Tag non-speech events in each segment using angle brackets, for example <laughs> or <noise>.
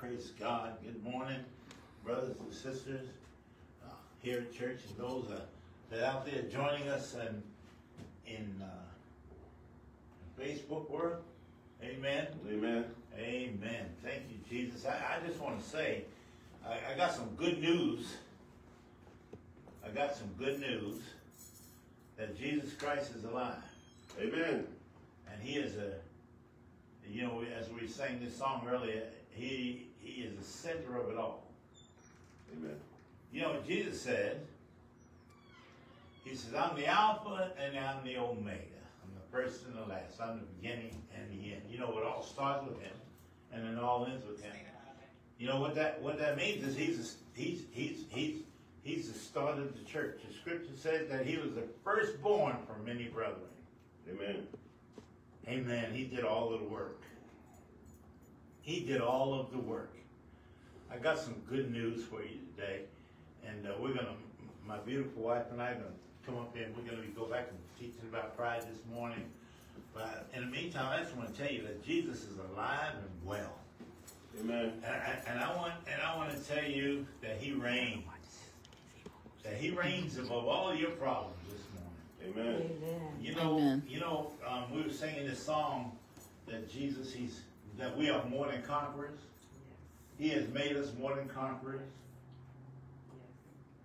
praise God. Good morning, brothers and sisters uh, here at church and those uh, that out there joining us and in uh, Facebook world. Amen. Amen. Amen. Thank you, Jesus. I, I just want to say, I, I got some good news. I got some good news that Jesus Christ is alive. Amen. And he is a, you know, as we sang this song earlier, he he is the center of it all. Amen. You know what Jesus said? He says, I'm the Alpha and I'm the Omega. I'm the first and the last. I'm the beginning and the end. You know, it all starts with him and it all ends with him. You know what that what that means is he's he's he's he's he's the start of the church. The scripture says that he was the firstborn from many brethren. Amen. Amen. He did all of the work. He did all of the work. I got some good news for you today, and uh, we're gonna. My beautiful wife and I are gonna come up here, and we're gonna be, go back and teaching about pride this morning. But in the meantime, I just want to tell you that Jesus is alive and well, Amen. and I, and I want and I want to tell you that He reigns. That He reigns above all your problems this morning. Amen. Amen. You know, Amen. you know, um, we were singing this song that Jesus, he's that we are more than conquerors. He has made us more than conquerors,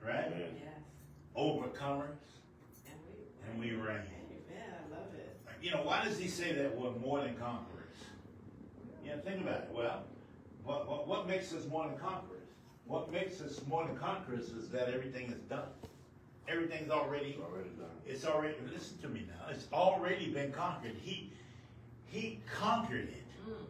right? Yes. Overcomers, And we. and we reign. Amen. I love it. You know, why does he say that we're more than conquerors? You know, think about it. Well, what, what, what makes us more than conquerors? What makes us more than conquerors is that everything is done. Everything's already It's already done. It's already, listen to me now, it's already been conquered. He, he conquered it. Mm-hmm.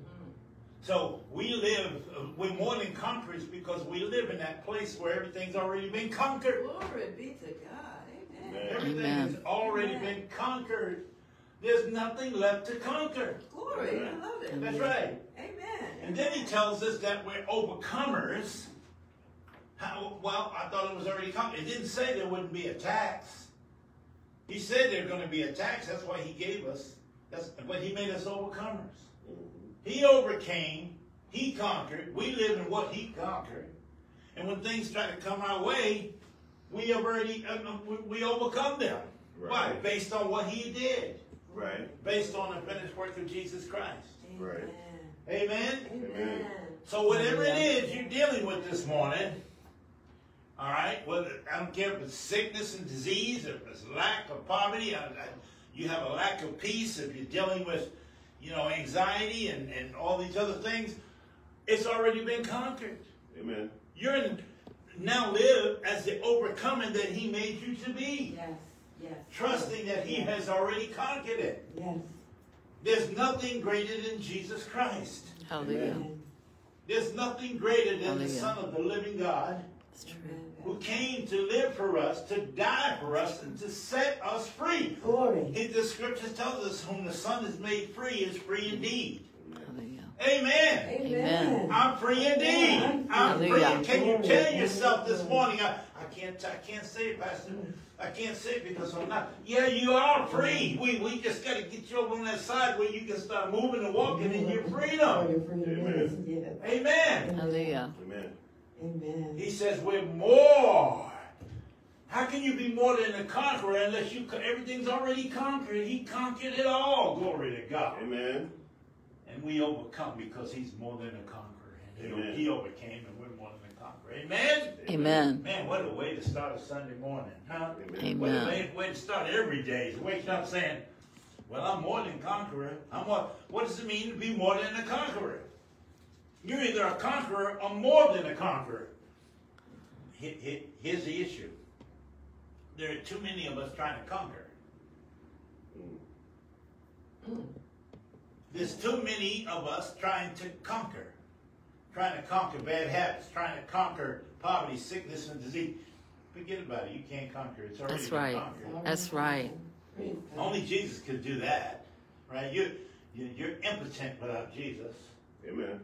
So we live, uh, we're more than conquerors because we live in that place where everything's already been conquered. Glory be to God. Amen. Amen. Everything Amen. has already been conquered. There's nothing left to conquer. Glory. I love it. That's right. Amen. And then he tells us that we're overcomers. How, well, I thought it was already conquered. It didn't say there wouldn't be attacks. He said there are going to be attacks. That's why he gave us. That's but he made us overcomers. He overcame. He conquered. We live in what he conquered. And when things try to come our way, we have already uh, uh, we, we overcome them. Why? Based on what he did. Right. Based on the finished work of Jesus Christ. Right. Amen. Amen. So whatever it is you're dealing with this morning, all right, whether I don't care if it's sickness and disease, if it's lack of poverty, I, I, you have a lack of peace, if you're dealing with, you know, anxiety and, and all these other things, it's already been conquered. Amen. You're in, now live as the overcomer that He made you to be, Yes. Yes. trusting that He has already conquered it. Yes. There's nothing greater than Jesus Christ. Hallelujah. Amen. There's nothing greater than the Son of the living God. It's true. Who came to live for us, to die for us, and to set us free. Glory. It- The scriptures tells us, whom the Son has made free is free indeed. Hallelujah. Amen. Amen. I'm free indeed. I'm free. Hallelujah. Can you tell yourself this morning, I, I can't I can't say it, Pastor. Mm-hmm. I can't say it because I'm not. Yeah, you are free. We we just gotta get you over on that side where you can start moving and walking in your freedom. your freedom. Amen. Yes. Amen. Hallelujah. Amen. Amen. He says we're more. How can you be more than a conqueror unless you everything's already conquered? He conquered it all. Glory to God. Amen. And we overcome because He's more than a conqueror. And he, Amen. he overcame, and we're more than a conqueror. Amen. Amen. Man, what a way to start a Sunday morning, huh? Amen. What a way, way to start every day. Is waking up saying, "Well, I'm more than conqueror. I'm more." What does it mean to be more than a conqueror? You're either a conqueror or more than a conqueror. He- he- Here's the issue. There are too many of us trying to conquer. There's too many of us trying to conquer. Trying to conquer bad habits, trying to conquer poverty, sickness, and disease. Forget about it. You can't conquer. It's already That's right. conquered. That's right. Only Jesus could do that, right? You, you you're impotent without Jesus, Amen.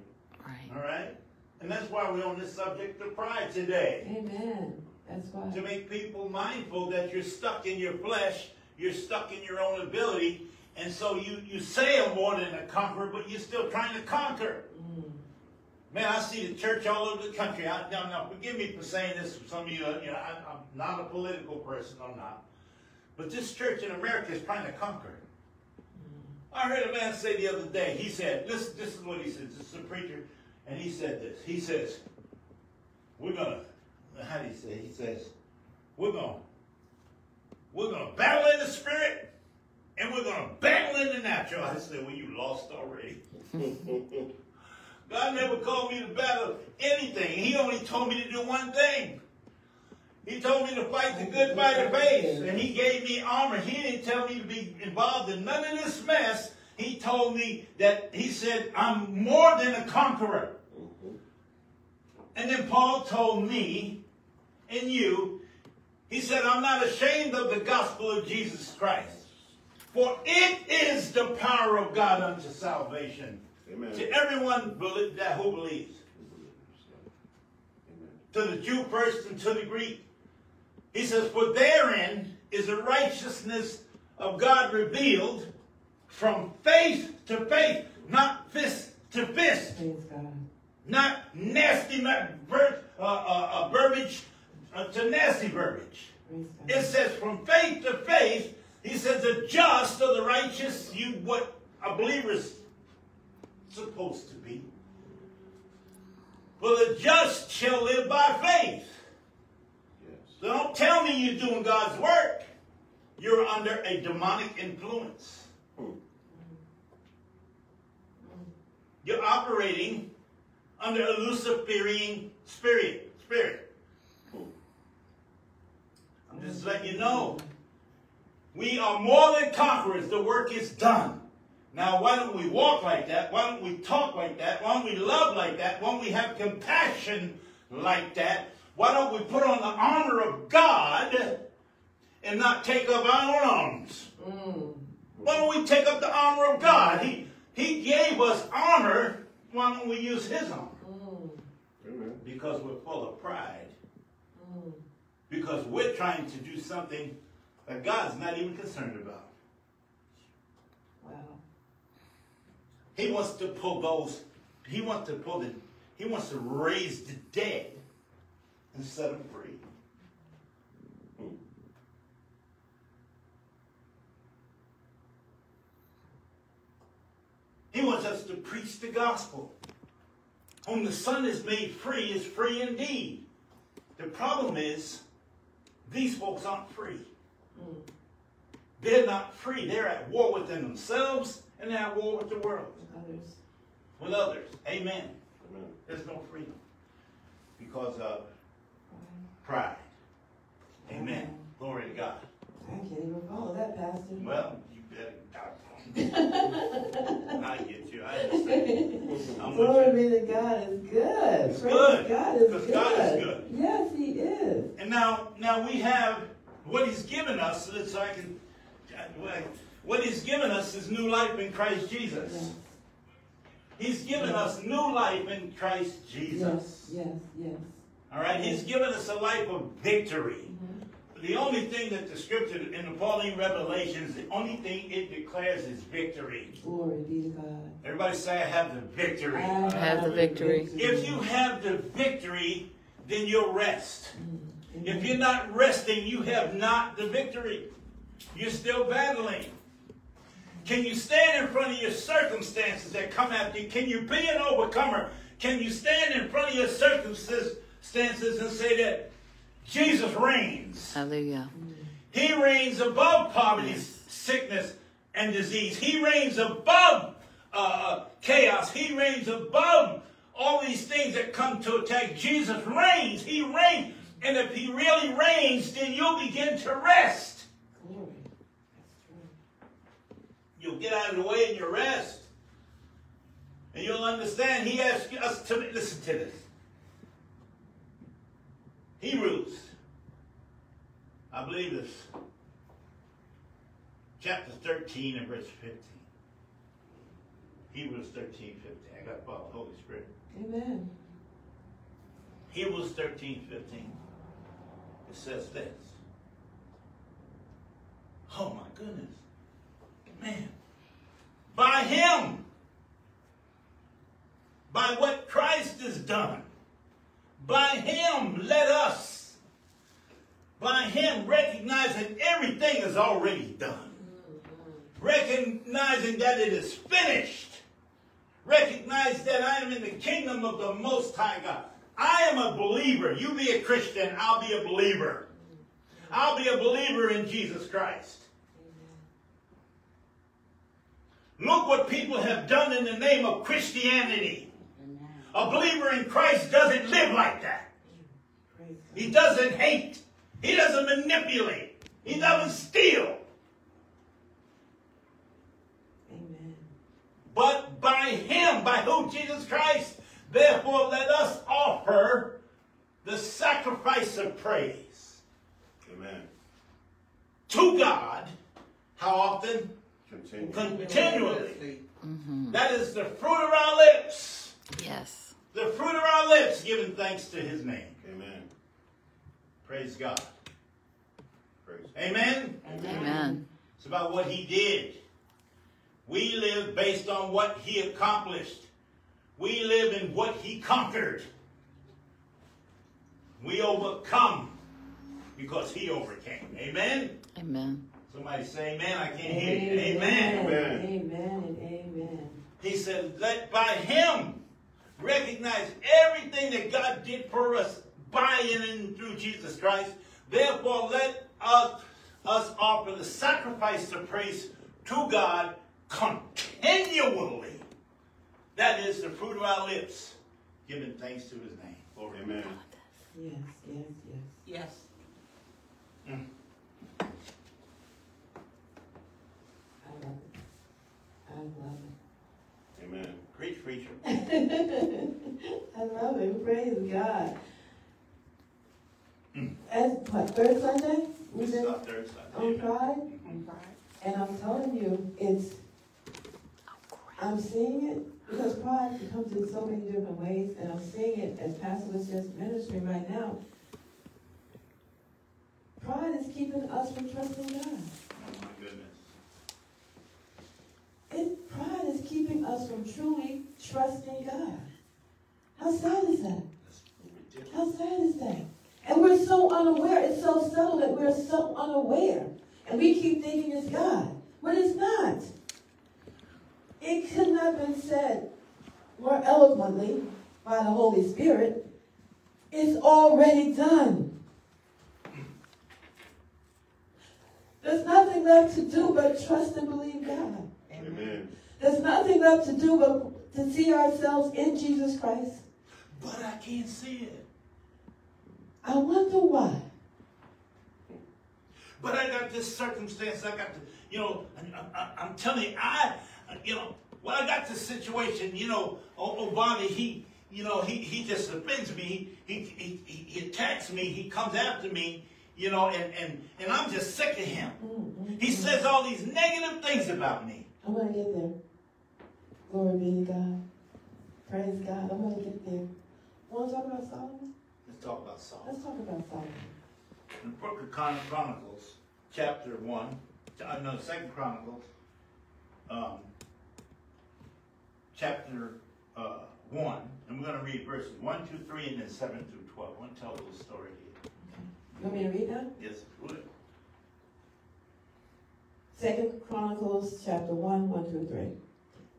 Right. all right? And that's why we're on this subject of pride today. Amen. That's why. To make people mindful that you're stuck in your flesh, you're stuck in your own ability, and so you you say I'm more than a conqueror, but you're still trying to conquer. Mm. Man, I see the church all over the country. I, now, now, forgive me for saying this. Some of you, you know, I, I'm not a political person. I'm not. But this church in America is trying to conquer. I heard a man say the other day. He said, "Listen, this is what he says. This is a preacher, and he said this. He says, "We're gonna." How do you say? He says, "We're gonna, we're gonna battle in the spirit, and we're gonna battle in the natural." I said, "Well, you lost already." <laughs> God never called me to battle anything. He only told me to do one thing. He told me to fight the good fight of faith, and he gave me armor. He didn't tell me to be involved in none of this mess. He told me that he said, I'm more than a conqueror. And then Paul told me and you, he said, I'm not ashamed of the gospel of Jesus Christ. For it is the power of God unto salvation Amen. to everyone that who believes. To the Jew first and to the Greek. He says, For therein is the righteousness of God revealed from faith to faith, not fist to fist, Praise God. Not nasty not ver- uh, uh, uh, verbiage uh, to nasty verbiage. It says from faith to faith, he says the just or the righteous, you what a believer is supposed to be. For the just shall live by faith. Yes. So don't tell me you're doing God's work. You're under a demonic influence. Hmm. You're operating under a Luciferian spirit. Spirit. I'm just letting you know. We are more than conquerors. The work is done. Now, why don't we walk like that? Why don't we talk like that? Why don't we love like that? Why don't we have compassion like that? Why don't we put on the armor of God and not take up our own arms? Mm. Why don't we take up the armor of God? He, he gave us armor. Why don't we use his armor? Mm. Because we're full of pride. Mm. Because we're trying to do something that God's not even concerned about. Wow. He wants to pull those, he wants to pull the, he wants to raise the dead and set them free. He wants us to preach the gospel. Whom the Son is made free is free indeed. The problem is, these folks aren't free. Mm. They're not free. They're at war within themselves and they're at war with the world, Others. with others. Amen. Amen. There's no freedom because of Pride. pride. Amen. Glory to God. I can't even follow that, Pastor. Well, you better. <laughs> I get you. I understand. I'm Glory be to God is good. It's Praise good, God is good. God is good. Yes, He is. And now, now we have what He's given us, so that I can. What He's given us is new life in Christ Jesus. Yes. He's given us new life in Christ Jesus. Yes. Yes. Yes. All right, He's given us a life of victory. Mhm. The only thing that the Scripture in the Pauline Revelations, the only thing it declares is victory. Glory be to God. Everybody say, "I have the victory." I Have the victory. If you have the victory, then you'll rest. Mm. If you're not resting, you have not the victory. You're still battling. Can you stand in front of your circumstances that come after you? Can you be an overcomer? Can you stand in front of your circumstances and say that Jesus reigns? Hallelujah. He reigns above poverty, sickness, and disease. He reigns above uh, uh, chaos. He reigns above all these things that come to attack. Jesus reigns. He reigns. And if he really reigns, then you'll begin to rest. Glory. That's true. You'll get out of the way and you'll rest. And you'll understand he asked us to listen to this. Hebrews, I believe it's chapter 13 and verse 15. Hebrews 13, 15. I got follow the Holy Spirit. Amen. Hebrews 13, 15. It says this. Oh my goodness. Man. By him. By what Christ has done. By him, let us, by him, recognizing everything is already done. Recognizing that it is finished. Recognize that I am in the kingdom of the Most High God. I am a believer. You be a Christian, I'll be a believer. I'll be a believer in Jesus Christ. Look what people have done in the name of Christianity. A believer in Christ doesn't live like that. He doesn't hate. He doesn't manipulate. He doesn't steal. Amen. But by him, by who? Jesus Christ. Therefore, let us offer the sacrifice of praise Amen. to God. How often? Continue. Continually. Mm-hmm. That is the fruit of our lips. Yes. The fruit of our lips, giving thanks to his name. Amen. Praise God. Praise. Amen. Amen. It's about what he did. We live based on what he accomplished. We live in what he conquered. We overcome because he overcame. Amen. Amen. Somebody say amen. I can't hear you. Amen. Amen. Amen amen. He said, let by him recognize everything that God did for us by and in through Jesus Christ. Therefore, let us, us offer the sacrifice of praise to God continually. That is the fruit of our lips, giving thanks to his name. Glory to Amen. Yes, yes, yes. Yes. Mm. I love it. I love it. Amen. Preach, preacher. <laughs> I love it. Praise God. As what, third Sunday? We This is did our third on Sunday. Pride? Mhm. And I'm telling you, it's, I'm seeing it because pride comes in so many different ways, and I'm seeing it as Pastor was just ministering right now. Pride is keeping us from trusting God. Oh my goodness. It, pride is keeping us from truly trusting God. How sad is that? How sad is that? And we're so unaware. It's so subtle that we're so unaware. And we keep thinking it's God. But it's not. It could not have been said more eloquently by the Holy Spirit. It's already done. There's nothing left to do but trust and believe God. Amen. There's nothing left to do but to see ourselves in Jesus Christ. But I can't see it. I wonder why. But I got this circumstance. I got to, you know, I, I, uh, uh, I'm telling you, I, uh, you know, when I got this situation, you know, Obama, he, you know, he, he just offends me. He, he, he, he attacks me. He comes after me, you know, and, and, and I'm just sick of him. Mm-hmm. He says all these negative things about me. I'm gonna get there. Glory be to God. Praise God. I'm gonna get there. Want to talk about Solomon? Let's talk about Saul. Let's talk about Solomon. In the book of Chronicles, chapter 1, uh, no, Second Chronicles, um, chapter uh, 1, and we're going to read verses 1, 2, 3, and then 7 through 12. I want to tell a little story here. You want me to read that? Yes, good. Second Chronicles chapter one, one through three.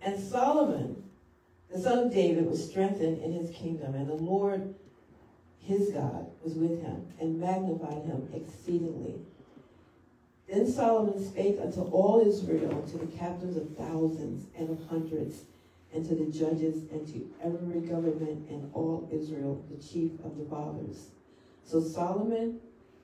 And Solomon, the son of David, was strengthened in his kingdom, and the Lord his God was with him, and magnified him exceedingly. Then Solomon spake unto all Israel, to the captains of thousands and of hundreds, and to the judges, and to every government in all Israel, the chief of the fathers. So Solomon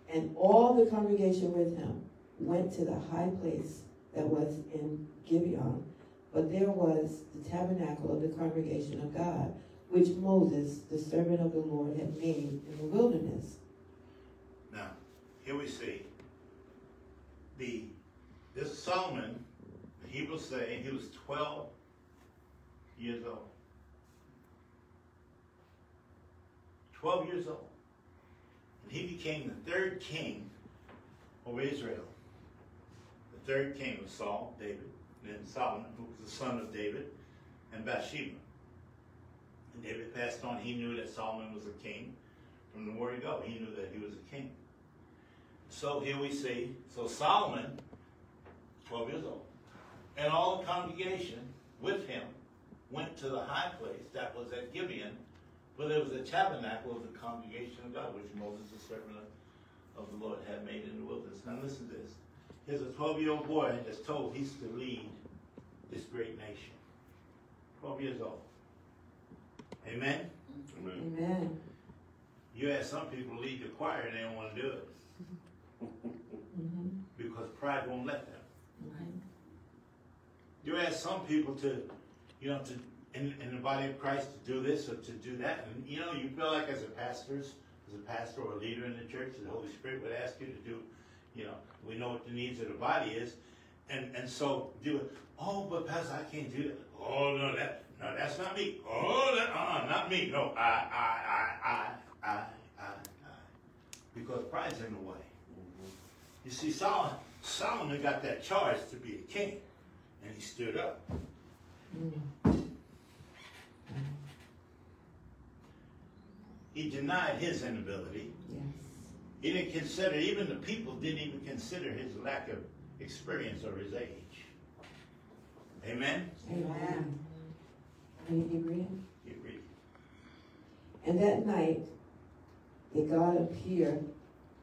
and all the congregation with him went to the high place that was in Gibeon, but there was the tabernacle of the congregation of God, which Moses, the servant of the Lord, had made in the wilderness. Now, here we see the this Solomon, the Hebrews say he was 12 years old. 12 years old. And he became the third king over Israel. Third king was Saul, David, then Solomon, who was the son of David, and Bathsheba. And David passed on. He knew that Solomon was a king. From the word go, he knew that he was a king. So here we see, so Solomon, 12 years old, and all the congregation with him went to the high place that was at Gibeon, where there was a tabernacle of the congregation of God, which Moses, the servant of the Lord, had made in the wilderness. Now listen to this. Here's a 12 year old boy that's told he's to lead this great nation. 12 years old. Amen? Amen. Amen. You ask some people to lead the choir and they don't want to do it Mhm. because pride won't let them. You ask some people to, you know, to in, in the body of Christ to do this or to do that, and you know, you feel like as a pastor, as a pastor or a leader in the church, the Holy Spirit would ask you to do, you know, we know what the needs of the body is, and and so do it. Oh, but pastor, I can't do that. Oh no, that no, that's not me. Oh, that uh, not me. No, I, I, I, I, I, I, I, because pride's in the way. You see, Solomon, Solomon got that charge to be a king, and he stood up. He denied his inability. Yes. He didn't consider, even the people didn't even consider his lack of experience or his age. Amen? Amen. Can you keep reading? You read. And that night did God appear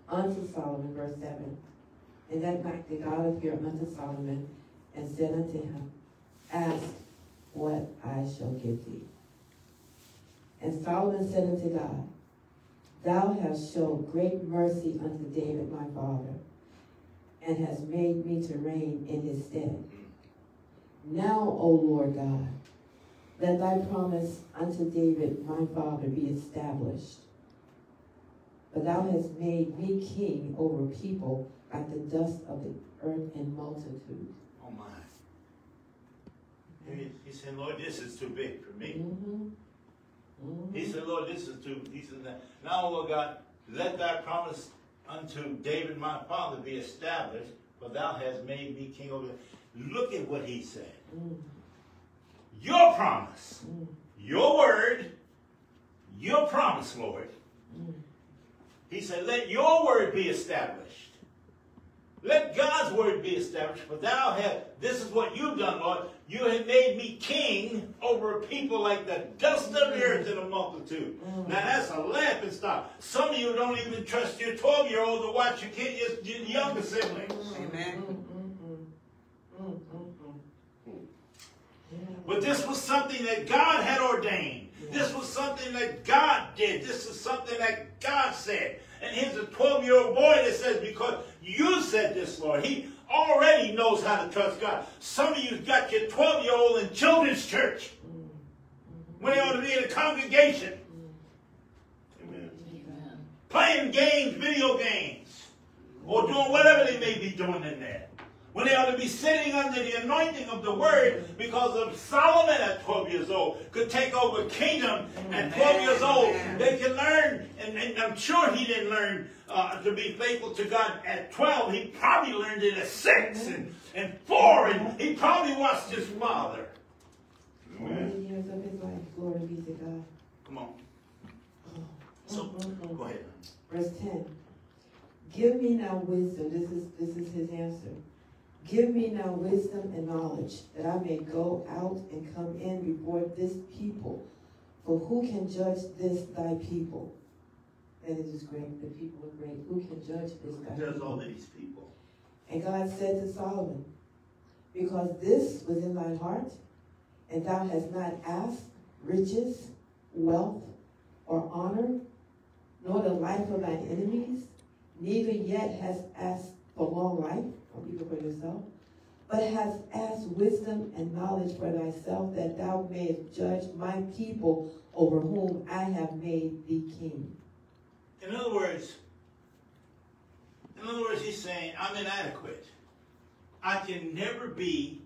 unto Solomon, verse 7. And that night did God appear unto Solomon and said unto him, Ask what I shall give thee. And Solomon said unto God, Thou hast showed great mercy unto David my father, and hast made me to reign in his stead. Now, O Lord God, let thy promise unto David my father be established. For thou hast made me king over people like the dust of the earth in multitude. Oh my. He, he said, Lord, this is too big for me. Mhm. He said, Lord, this is too, he said, now, Lord God, let thy promise unto David my father be established, for thou hast made me king over. Look at what he said. Mm, Your promise, mm, your word, your promise, Lord. mm. He said, let your word be established. Let God's word be established, for thou hast, this is what you've done, Lord. You have made me king over a people like the dust of the earth in a multitude. Mm. Now that's a laughing stock. Some of you don't even trust your 12 year old to watch your kid, your, your younger siblings. Amen. Mm, mm, mm. Mm, mm, mm. Yeah. But this was something that God had ordained. This was something that God did. This is something that God said. And here's a 12 year old boy that says, Because you said this, Lord. He already knows how to trust God. Some of you got your 12 year old in children's church when they ought to be in a congregation Amen. playing games, video games, or doing whatever they may be doing in there. When they ought to be sitting under the anointing of the word because of Solomon at 12 years old could take over kingdom at 12 years old. They can learn, and, and I'm sure he didn't learn uh, to be faithful to God at 12. He probably learned it at 6 and, and 4, and he probably watched his father. All Amen. years of his life, glory be to God. Come on. Oh. So, mm, mm. go ahead. Verse 10. Give me now wisdom. This is this is his answer. Give me now wisdom and knowledge, that I may go out and come in before this people. For who can judge this thy people? That it is great. The people are great. Who can judge this thy There's people? all these people. And God said to Solomon, Because this was in thy heart, and thou hast not asked riches, wealth, or honor, nor the life of thine enemies, neither yet hast asked for long life, or even for yourself, but hast asked wisdom and knowledge for thyself, that thou mayest judge my people over whom I have made thee king. In other words, in other words, he's saying, I'm inadequate. I can never be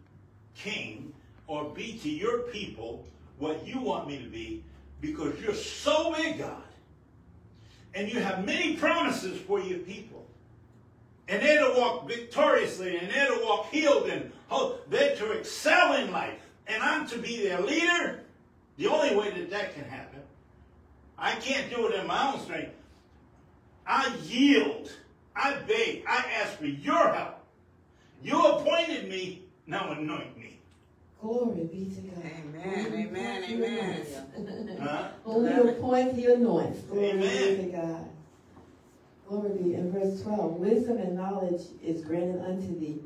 king or be to your people what you want me to be because you're so big, God. And you have many promises for your people. And they're to walk victoriously and they're to walk healed and ho- they're to excel in life. And I'm to be their leader The only way that that can happen, I can't do it in my own strength. I yield. I beg. I ask for your help. You appointed me, now anoint me. Glory be to God. Amen, amen, amen. anoints. Huh? Only appoint, he anoints. Glory be to God. Glory be. In verse 12, wisdom and knowledge is granted unto thee,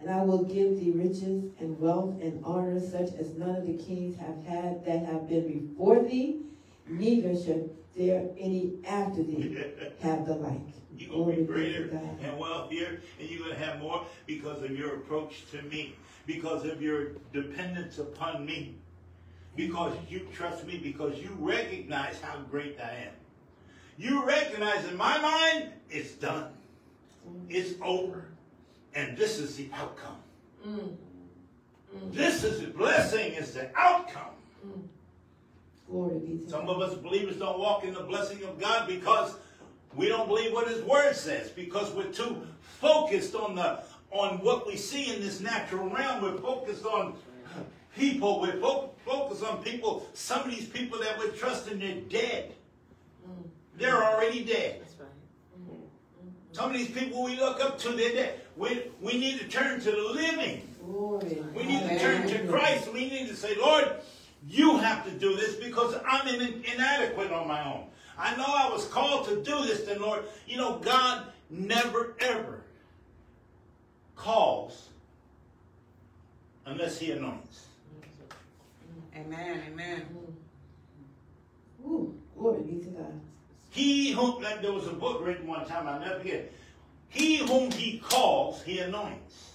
and I will give thee riches and wealth and honor such as none of the kings have had that have been before thee, neither shall there any after thee <laughs> have the like. You're going to be Glory be to greater and wealthier, and you're going to have more because of your approach to me, because of your dependence upon me, because you trust me, because you recognize how great I am. You recognize in my mind, it's done, it's over, and this is the outcome. Mm. This is the blessing, is the outcome. Glory be to Some God. of us believers don't walk in the blessing of God because we don't believe what His Word says. Because we're too focused on the on what we see in this natural realm. We're focused on people. We're fo- focused on people. Some of these people that we're trusting, they're dead. They're already dead. That's right. Mm-hmm. Some of these people we look up to, they're dead. We, we need to turn to the living. Glory. We need to turn to Christ. We need to say, Lord, you have to do this because I'm in, inadequate on my own. I know I was called to do this, then Lord, you know, God never ever calls unless he anoints. Amen, amen. Ooh, glory be to God. He whom, like there was a book written one time, I'll never forget. He whom he calls, he anoints.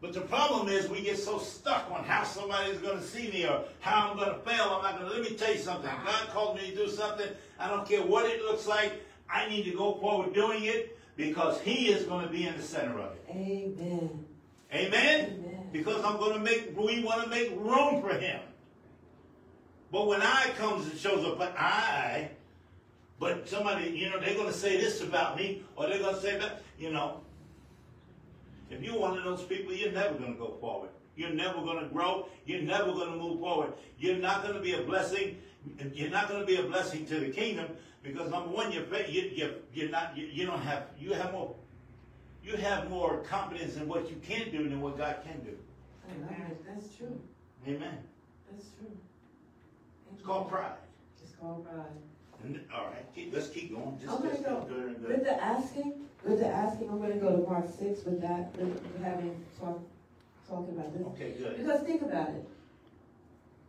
But the problem is we get so stuck on how somebody's going to see me or how I'm going to fail. I'm not going to. Let me tell you something. God called me to do something. I don't care what it looks like. I need to go forward doing it because He is going to be in the center of it. Amen. Amen? Amen. Because I'm going to make, we want to make room for Him. But when I comes and shows up, but I, but somebody, you know, they're going to say this about me or they're going to say that, you know. If you're one of those people, you're never going to go forward. You're never going to grow. You're never going to move forward. You're not going to be a blessing. You're not going to be a blessing to the kingdom because number one, you're you, you, you're not you, you don't have you have more you have more confidence in what you can do than what God can do. Amen. That's true. Amen. That's true. It's called pride. It's called pride. All right, keep, let's keep going. Just, I'm gonna just go. good and With the asking, with the asking, I'm gonna go to part six with that, with having talk, talking about this. Okay, good. Because think about it.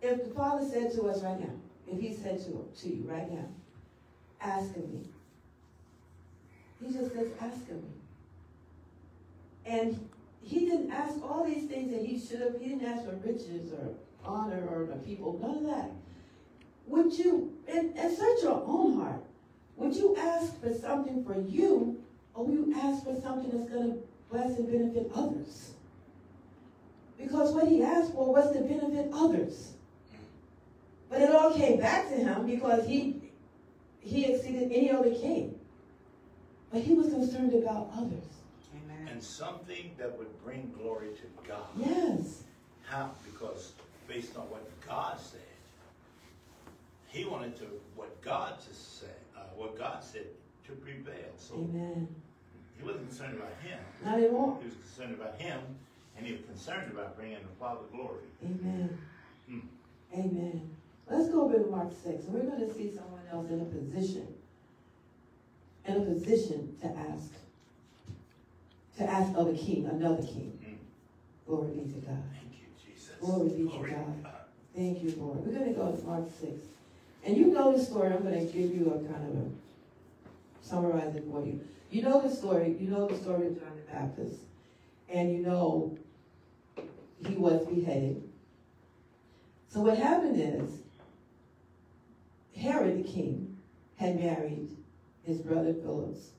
If the Father said to us right now, if He said to, to you right now, ask of me. He just says, ask of me. And He didn't ask all these things that He should have, He didn't ask for riches or honor or the people, none of that. Would you, and, and search your own heart, would you ask for something for you, or will you ask for something that's gonna bless and benefit others? Because what he asked for was to benefit others. But it all came back to him because he he exceeded any other king. But he was concerned about others. Amen. And something that would bring glory to God. Yes. How? Because based on what God said, He wanted to what God to say, uh, what God said to prevail. So Amen. He wasn't concerned about him. Not at all. He was concerned about him, and he was concerned about bringing the Father glory. Amen. Hmm. Amen. Let's go over to Mark 6, and we're going to see someone else in a position, in a position to ask, to ask of a king, another king. Hmm. Glory be to God. Thank you, Jesus. Glory be to Glory God. Thank you, Lord. We're going to go to Mark 6. And you know the story. I'm going to give you a kind of a, summarize it for you. You know the story. You know the story of John the Baptist. And you know he was beheaded. So what happened is, Herod the king had married his brother Philip's,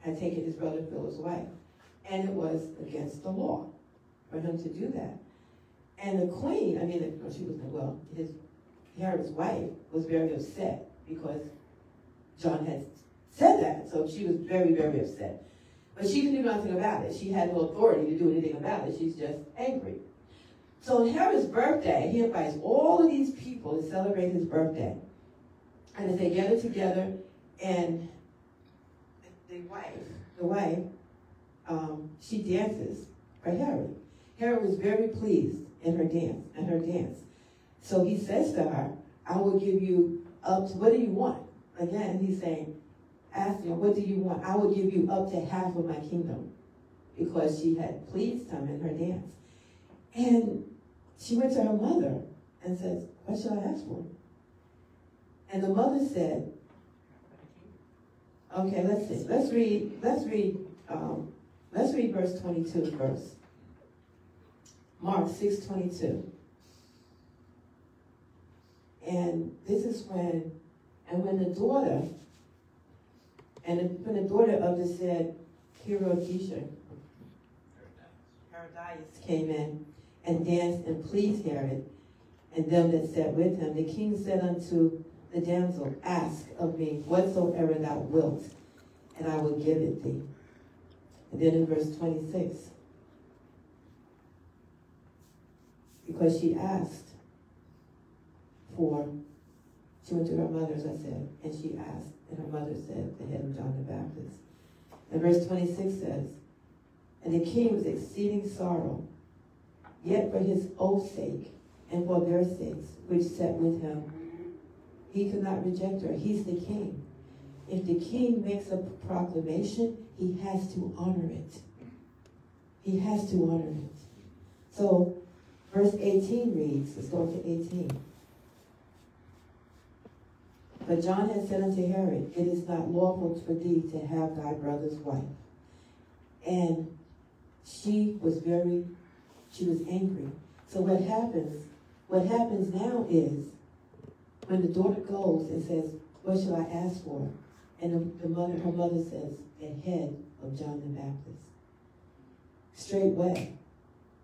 had taken his brother Philip's wife. And it was against the law for him to do that. And the queen, I mean, she was, well, his, Herod's wife was very upset because John had said that. So she was very, very upset. But she couldn't do nothing about it. She had no authority to do anything about it. She's just angry. So on Herod's birthday, he invites all of these people to celebrate his birthday. And as they gather together, and the wife, the wife, um, she dances for Herod. Herod was very pleased in her dance, in her dance. So he says to her, I will give you up to, what do you want? Again, he's saying, ask him, what do you want? I will give you up to half of my kingdom. Because she had pleased him in her dance. And she went to her mother and says, what should I ask for? And the mother said, okay, let's see, let's read, let's read, um, let's read verse twenty-two first. Mark six twenty-two. And this is when, and when the daughter, and when the daughter of the said Herodisha, Herodias came in and danced and pleased Herod and them that sat with him, the king said unto the damsel, Ask of me whatsoever thou wilt, and I will give it thee. And then in verse 26, because she asked for, she went to her mother, as I said, and she asked, and her mother said, the head of John the Baptist. And verse 26 says, And the king was exceeding sorrow, yet for his own sake, and for their sakes, which sat with him, he could not reject her. He's the king. If the king makes a proclamation, he has to honor it. He has to honor it. So, verse 18 reads, let's go to 18. But John had said unto Herod, It is not lawful for thee to have thy brother's wife. And she was very, she was angry. So what happens, what happens now is, when the daughter goes and says, what shall I ask for? And the, the mother, her mother says, the head of John the Baptist. Straightway,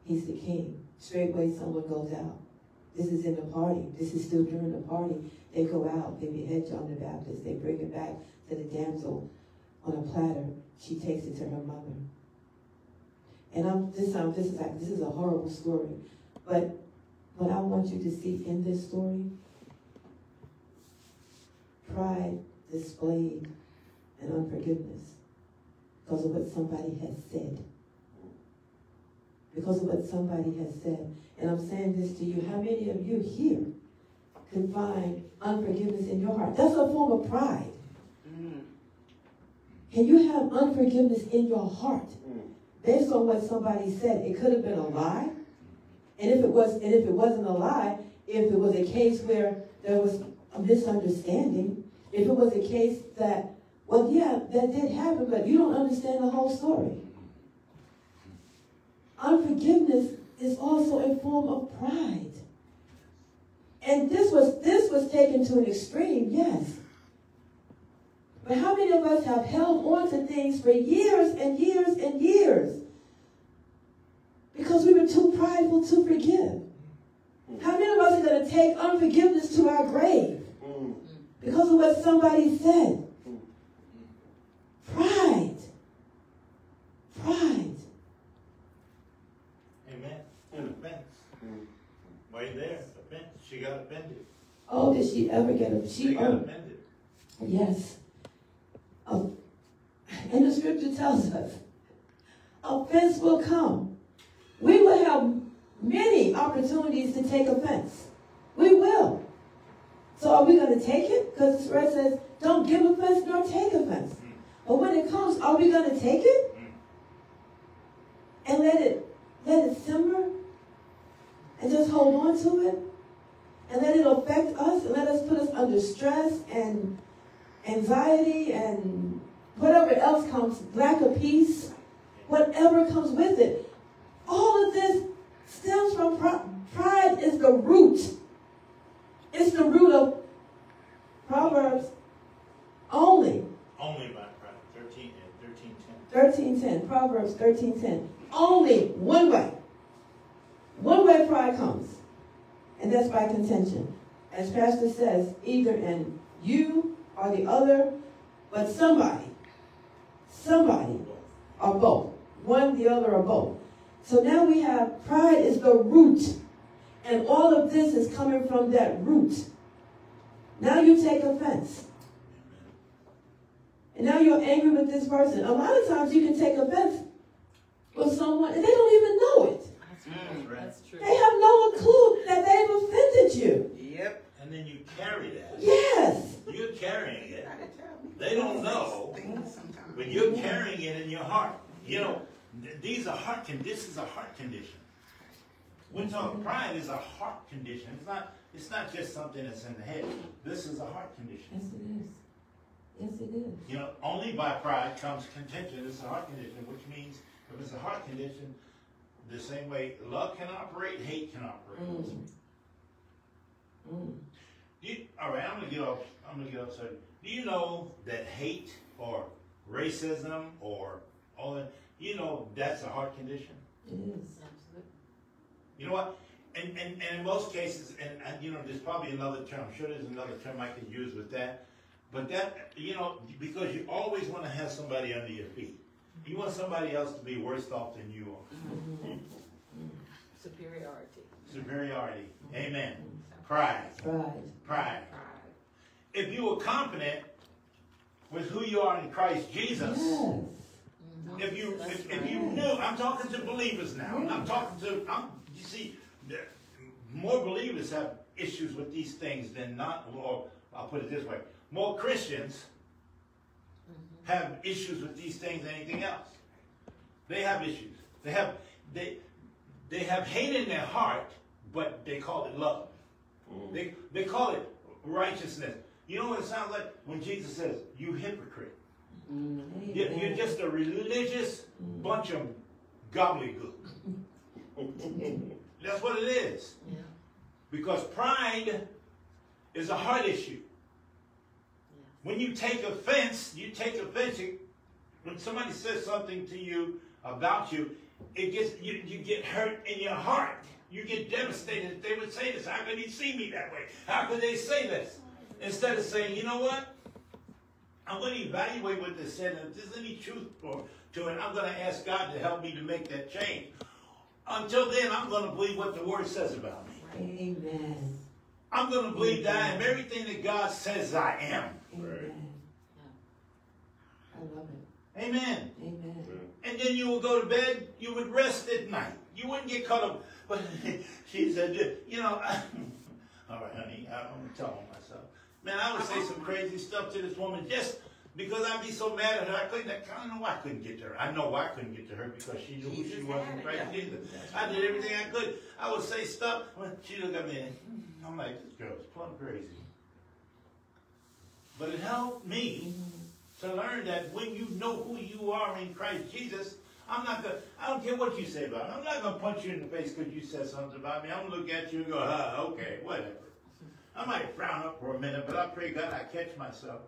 he's the king. Straightway someone goes out. This is in the party. This is still during the party. They go out, they behead John the Baptist. They bring it back to the damsel on a platter. She takes it to her mother. And I'm this time this is like this is a horrible story. But what I want you to see in this story, pride displayed and unforgiveness because of what somebody has said. Because of what somebody has said. And I'm saying this to you. How many of you here can find unforgiveness in your heart? That's a form of pride. Mm. Can you have unforgiveness in your heart based on what somebody said? It could have been a lie. And if it was, and if it wasn't a lie, if it was a case where there was a misunderstanding, if it was a case that, well, yeah, that did happen, but you don't understand the whole story. Unforgiveness is also a form of pride. And this was this was taken to an extreme, yes. But how many of us have held on to things for years and years and years? Because we were too prideful to forgive. How many of us are going to take unforgiveness to our grave mm. because of what somebody said? Pride. Pride. Amen. Offense. Right there, offense. Offended. Oh, did she ever get a She got offended. yes. Oh, and the scripture tells us, offense will come. We will have many opportunities to take offense. We will. So are we going to take it? Because the word says, don't give offense nor take offense. Mm. But when it comes, are we going to take it? Mm. And let it let it simmer? And just hold on to it? And let it affect us and let us put us under stress and anxiety and whatever else comes, lack of peace, whatever comes with it. All of this stems from pride. Pride is the root. It's the root of Proverbs only. Only by pride. Thirteen and thirteen ten. 1310, Proverbs 1310. Only one way. One way pride comes. That's by contention. As Pastor says, either in you or the other, but somebody, somebody, or both. One, the other, or both. So now we have pride is the root And all of this is coming from that root. Now you take offense. And now you're angry with this person. A lot of times you can take offense with someone and they don't even know it. That's. That's true. They have no clue that they've offended you. Yep. And then you carry that. Yes. You're carrying it. Gotta tell me. They don't know. Things. But you're carrying it in your heart. You know, these are heart con- this is a heart condition. We're talking pride is a heart condition. It's not it's not just something that's in the head. This is a heart condition. Yes, it is. Yes, it is. You know, only by pride comes contention. It's a heart condition, which means if it's a heart condition, the same way love can operate, hate can operate. Mm. Mm. You, all right, I'm gonna get off. I'm gonna get off subject. Do you know that hate or racism or all that? You know that's a heart condition. It is. Absolutely. You know what? And, and, and in most cases, and, and you know, there's probably another term. I'm sure there's another term I could use with that. But that, you know, because you always want to have somebody under your feet. You want somebody else to be worse off than you are. Superiority. Superiority. Mm-hmm. Amen. Mm-hmm. Pride. Pride. Pride. Pride. If you were confident with who you are in Christ Jesus, Yes. Mm-hmm. if you if, if you knew, I'm talking to believers now. I'm talking to I'm you see, more believers have issues with these things than not. Or I'll put it this way: more Christians have issues with these things than anything else. They have issues. They have they they have hate in their heart, but they call it love. Mm. They they call it righteousness. You know what it sounds like when Jesus says, "You hypocrite." Mm-hmm. You're, you're just a religious mm. bunch of gobbledygook. <laughs> That's what it is. Yeah. Because pride is a heart issue. When you take offense, you take offense. When somebody says something to you about you, it gets you, you get hurt in your heart. You get devastated. They would say this, how could he see me that way? How could they say this? Instead of saying, you know what? I'm going to evaluate what they said, and if there's any truth to it, I'm going to ask God to help me to make that change. Until then, I'm going to believe what the Word says about me. Amen. I'm going to believe that I am everything that God says I am. Amen. I love it. Amen. Amen. And then you would go to bed, you would rest at night. You wouldn't get caught up. But <laughs> she said, you know, <laughs> all right, honey, I'm going to tell on myself. Man, I would say some crazy stuff to this woman just because I'd be so mad at her. I couldn't, I don't know why I couldn't get to her. I know why I couldn't get to her because she knew who she wasn't in it, Christ yeah. Jesus. I did everything I could. I would say stuff. When she looked at me and hmm, I'm like, this girl's plumb crazy. But it helped me to learn that when you know who you are in Christ Jesus, I'm not gonna, I don't care what you say about me. I'm not gonna punch you in the face because you said something about me. I'm gonna look at you and go, ah, okay, whatever. I might frown up for a minute, but I pray God I catch myself.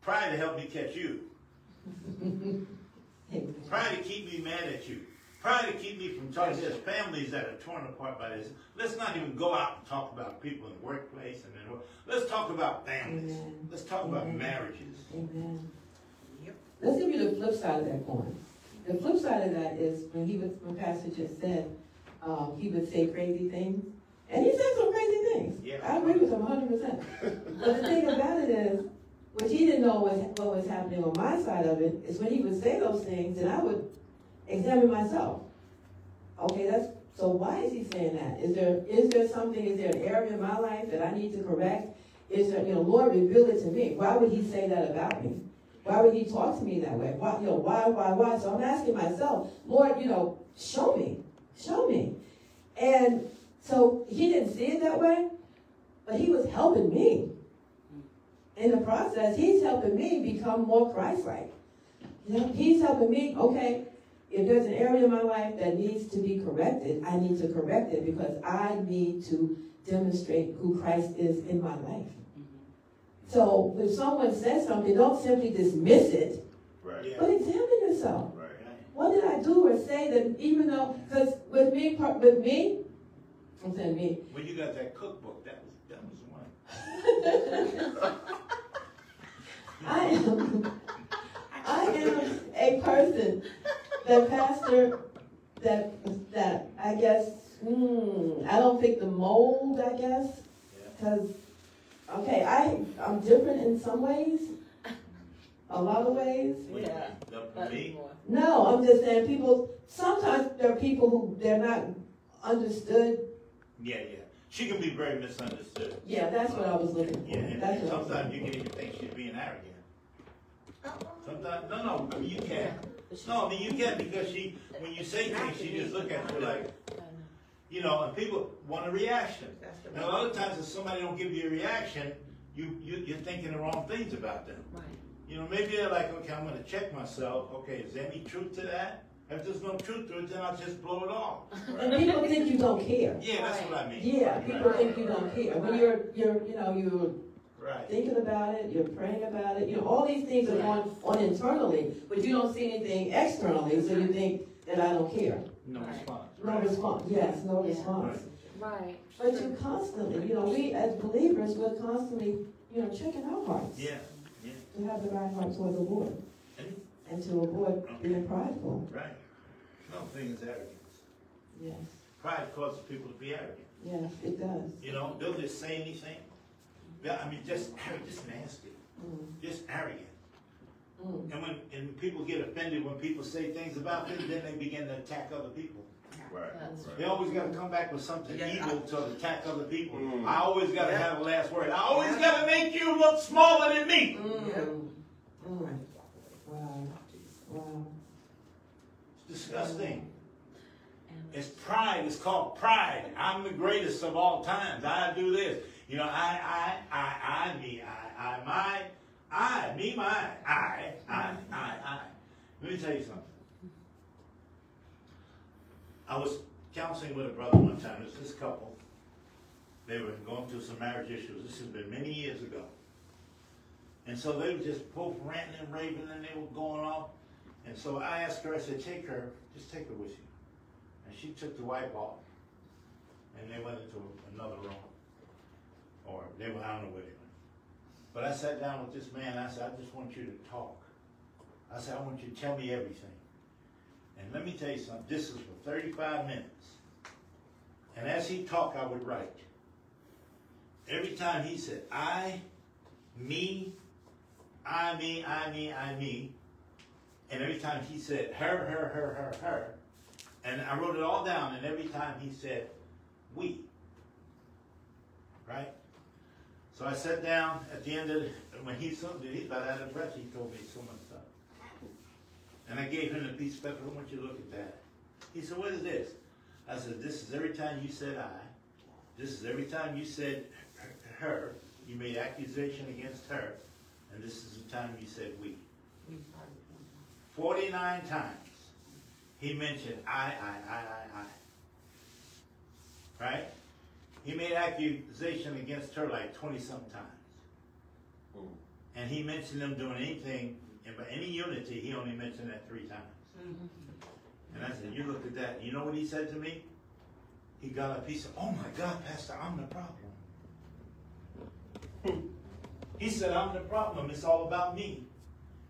Pride to help me catch you. <laughs> Pride to keep me mad at you. Pride to keep me from talking. There's families that are torn apart by this. Let's not even go out and talk about people in the workplace and then let's talk about families. Amen. Let's talk about marriages. Amen. Yep. Let's give you the flip side of that coin. The flip side of that is when he was, when Pastor just said, um, he would say crazy things. And he said some crazy things. Yeah. I agree with him hundred percent. But the thing about it is, what he didn't know was what was happening on my side of it is when he would say those things, and I would examine myself. Okay, that's so. Why is he saying that? Is there is there something? Is there an area in my life that I need to correct? Is there, you know, Lord, reveal it to me. Why would he say that about me? Why would he talk to me that way? Why, you know, why, why, why? So I'm asking myself, Lord, you know, show me, show me. And so he didn't see it that way, but he was helping me. In the process, he's helping me become more Christ-like. You know, he's helping me, okay, if there's an area in my life that needs to be corrected, I need to correct it because I need to demonstrate who Christ is in my life. Mm-hmm. So if someone says something, don't simply dismiss it, Right, Yeah. but examine yourself. right. What did I do or say that even though, because with me, with me, I'm saying me, When you got that cookbook, that was that was one. <laughs> <laughs> I am, I am a person that pastor, that, that I guess, hmm, I don't fit the mold, I guess. Cause, okay, I, I'm different in some ways, a lot of ways. What do you Yeah. mean? Not for me? No, I'm just saying people, sometimes there are people who, they're not understood. Yeah, yeah. She can be very misunderstood. Yeah, that's what I was looking for. Yeah, and That's what I was sometimes you can even think she's being arrogant. Sometimes, no, no, you can. No, I mean, you can because she, when you say things, she just look at you like, you know, and people want a reaction. And a lot of times if somebody don't give you a reaction, you, you, you're thinking the wrong things about them. Right. You know, maybe they're like, okay, I'm gonna check myself, okay, is there any truth to that? If there's no truth to it, then I'll just blow it off. for. And people think you don't care. Yeah, that's what I mean. Yeah, people think you don't care. When you're, you're, you know, you're Right, thinking about it, you're praying about it, you know, all these things are going on internally, but you don't see anything externally, so you think that I don't care. no response. No right. response, yes, no Yeah. response. Right. But you constantly, you know, we as believers, we're constantly, you know, checking our hearts. Yeah, yeah, To have the right heart toward the Lord, And- and to avoid being prideful. right. No thing is arrogance. Yes, Pride causes people to be arrogant. yes, it does. You know, they'll just say anything. Yeah, I mean, just, <laughs> just nasty, Mm, just arrogant. mm. And when, and people get offended when people say things about them, then they begin to attack other people. Right, They always gotta come back with something Yeah. evil to attack other people. Mm. I always gotta Yeah. have the last word. I always Yeah. gotta make you look smaller than me. Mm, mm. Wow, wow. It's disgusting. It's pride. It's called pride. I'm the greatest of all times. I do this. You know, I, I, I, I, me, I, I, my, I, me, my, I, I, I, I. Let me tell you something. I was counseling with a brother one time. It's this couple. They were going through some marriage issues. This has been many years ago. And so they were just both ranting and raving and they were going off. And so I asked her, I said, take her, just take her with you. And she took the wife off. And they went into another room. Or they were, I don't know where they went. But I sat down with this man, I said, I just want you to talk. I said, I want you to tell me everything. And let me tell you something, this is for thirty-five minutes. And as he talked, I would write. Every time he said, I, me, I, me, I, me, I, me, and every time he said her, her, her, her, her, and I wrote it all down, and every time he said we. Right? So I sat down at the end of when he he's about out of breath, he told me so much stuff. And I gave him a piece of paper, I want you to look at that. He said, What is this? I said, This is every time you said I. This is every time you said her, you made accusation against her, and this is the time you said we. 49 times he mentioned I, I, I, I, I. Right? He made accusation against her like 20 some times. Mm. And he mentioned them doing anything, and by any unity, he only mentioned that three times. And I said, You look at that. You know what he said to me? He got up, he said, Oh my God, Pastor, I'm the problem. he said, I'm the problem. It's all about me.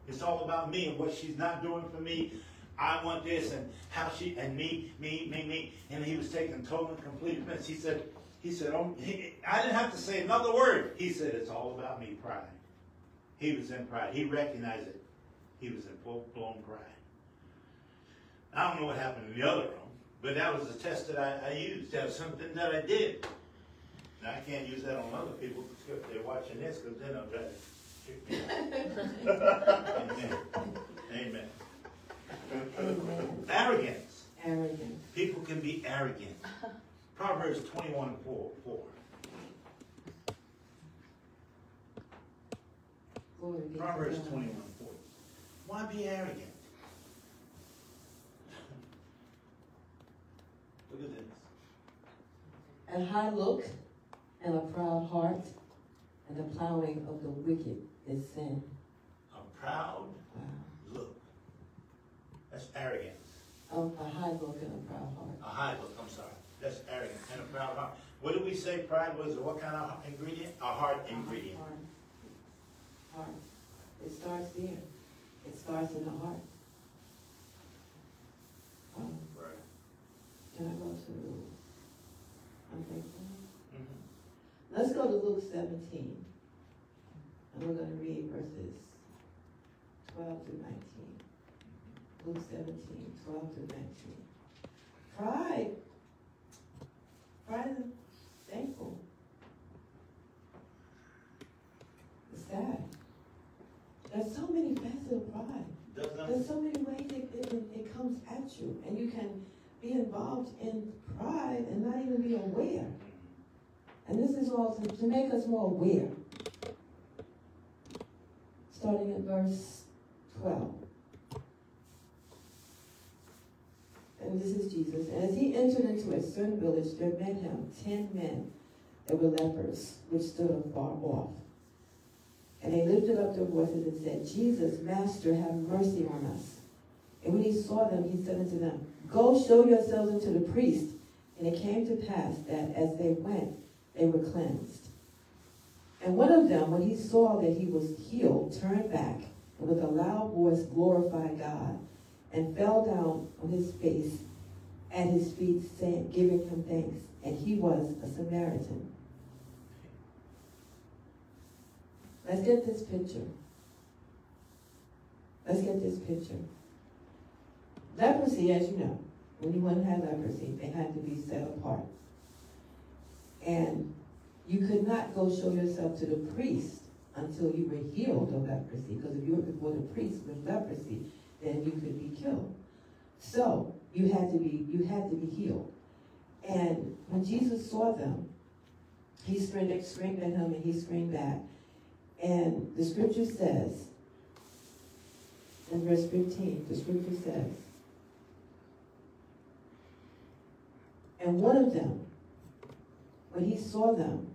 It's all about me and what she's not doing for me. I want this and how she and me, me, me, me. And he was taking total and complete offense. He said, he said, oh, he, I didn't have to say another word. He said, it's all about me, pride. He was in pride. He recognized it. He was in full blown pride. I don't know what happened in the other room, but that was the test that I, I used. That was something that I did. Now I can't use that on other people if they're watching this, because then they'll try to kick me out. Amen. <laughs> Amen. Amen. Arrogance. Arrogant. People can be arrogant. <laughs> Proverbs 21 4. 4. Glory be to Proverbs God. 21 4. Why be arrogant? <laughs> Look at this. A high look and a proud heart and the plowing of the wicked is sin. A proud Wow. look. That's arrogance. Oh, a high look and a proud heart. A high look, I'm sorry. That's arrogant and a proud heart. What did we say pride was? What kind of ingredient? A heart ingredient. Heart. Heart. It starts there. It starts in the heart. Um, Right. can I go to unfaithfulness? Let's go to Luke seventeen. And we're gonna read verses twelve through nineteen. Luke 17, 12 through nineteen. Pride. Pride is thankful. It's sad. There's so many facets of pride. There's so many ways it, it, it comes at you, and you can be involved in pride and not even be aware. And this is all to, to make us more aware. Starting at verse 12. And this is Jesus. And as he entered into a certain village, there met him ten men that were lepers, which stood afar off. And they lifted up their voices and said, Jesus, Master, have mercy on us. And when he saw them, he said unto them, Go show yourselves unto the priest. And it came to pass that as they went, they were cleansed. And one of them, when he saw that he was healed, turned back, and with a loud voice glorified God, and fell down on his face at his feet, saying, giving him thanks. And he was a Samaritan. Let's get this picture. Let's get this picture. Leprosy, as you know, anyone had leprosy, they had to be set apart. And you could not go show yourself to the priest until you were healed of leprosy, because if you were before the priest with leprosy, then you could be killed. So you had to be you had to be healed. And when Jesus saw them, he screamed, screamed at him and he screamed back. And the scripture says, in verse 15, the scripture says, and one of them, when he saw them,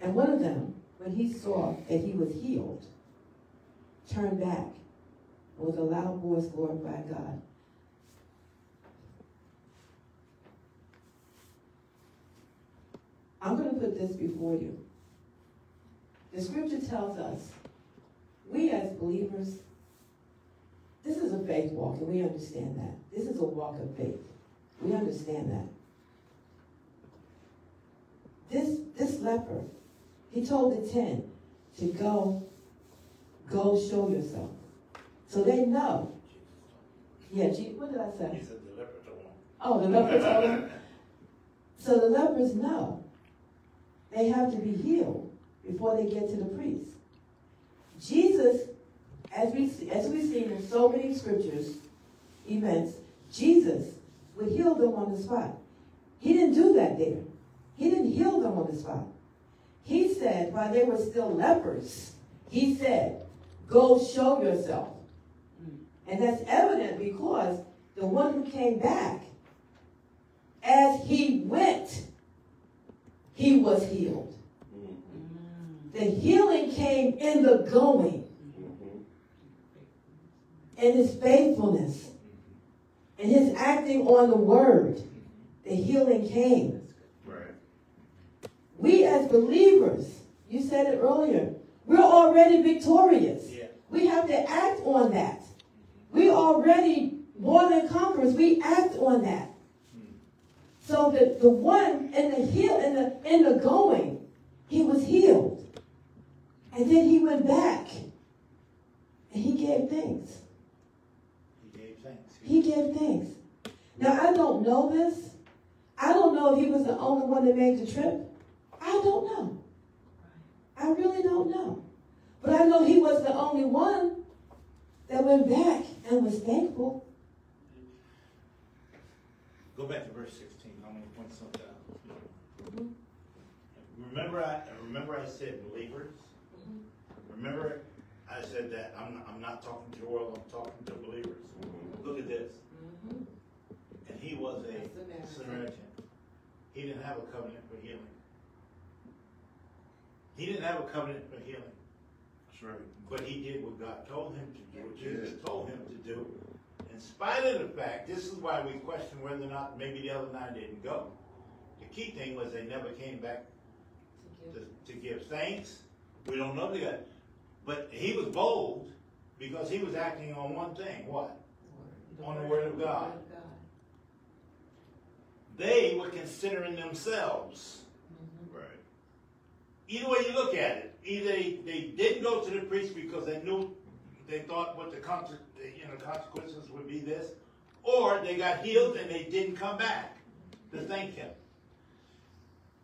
and one of them, when he saw that he was healed, turned back with a loud voice glorified God. I'm going to put this before you. The scripture tells us, we as believers, this is a faith walk, and we understand that. This is a walk of faith. We understand that. This this leper, he told the ten to go, go show yourself. So they know. Yeah, Je- what did I say? He said the leper told him. Oh, the leper told them. So the lepers know they have to be healed before they get to the priest. Jesus, as we see, as we've seen in so many scriptures, events, Jesus would heal them on the spot. He didn't do that there. He didn't heal them on the spot. He said, while they were still lepers, he said, "Go show yourself." And that's evident because the one who came back, as he went, he was healed. Mm-hmm. The healing came in the going, Mm-hmm. in his faithfulness, in his acting on the word. The healing came. We as believers, you said it earlier, we're already victorious. We have to act on that. We already more than conquerors. We act on that. So that the one in the heal in the in the going, he was healed. And then he went back and he gave thanks. He gave thanks. He gave thanks. Now I don't know this. I don't know if he was the only one that made the trip. I don't know. I really don't know. But I know he was the only one that went back and was thankful. Go back to verse sixteen, how many points on that? Mhm. Remember I, remember I said believers? Remember I said that I'm, I'm not talking to the world, I'm talking to believers. Look at this, and he was a A Samaritan. Samaritan. He didn't have a covenant for healing. He didn't have a covenant for healing, That's right. but he did what God told him to do, what Jesus Yes. told him to do. In spite of the fact, this is why we question whether or not maybe the other nine didn't go. The key thing was they never came back to, to give thanks. We don't know the guy. But he was bold because he was acting on one thing. What? On the word of God. They were considering themselves. Either way you look at it, either they, they didn't go to the priest because they knew, they thought what the con- you know, consequences would be this, or they got healed and they didn't come back to thank him.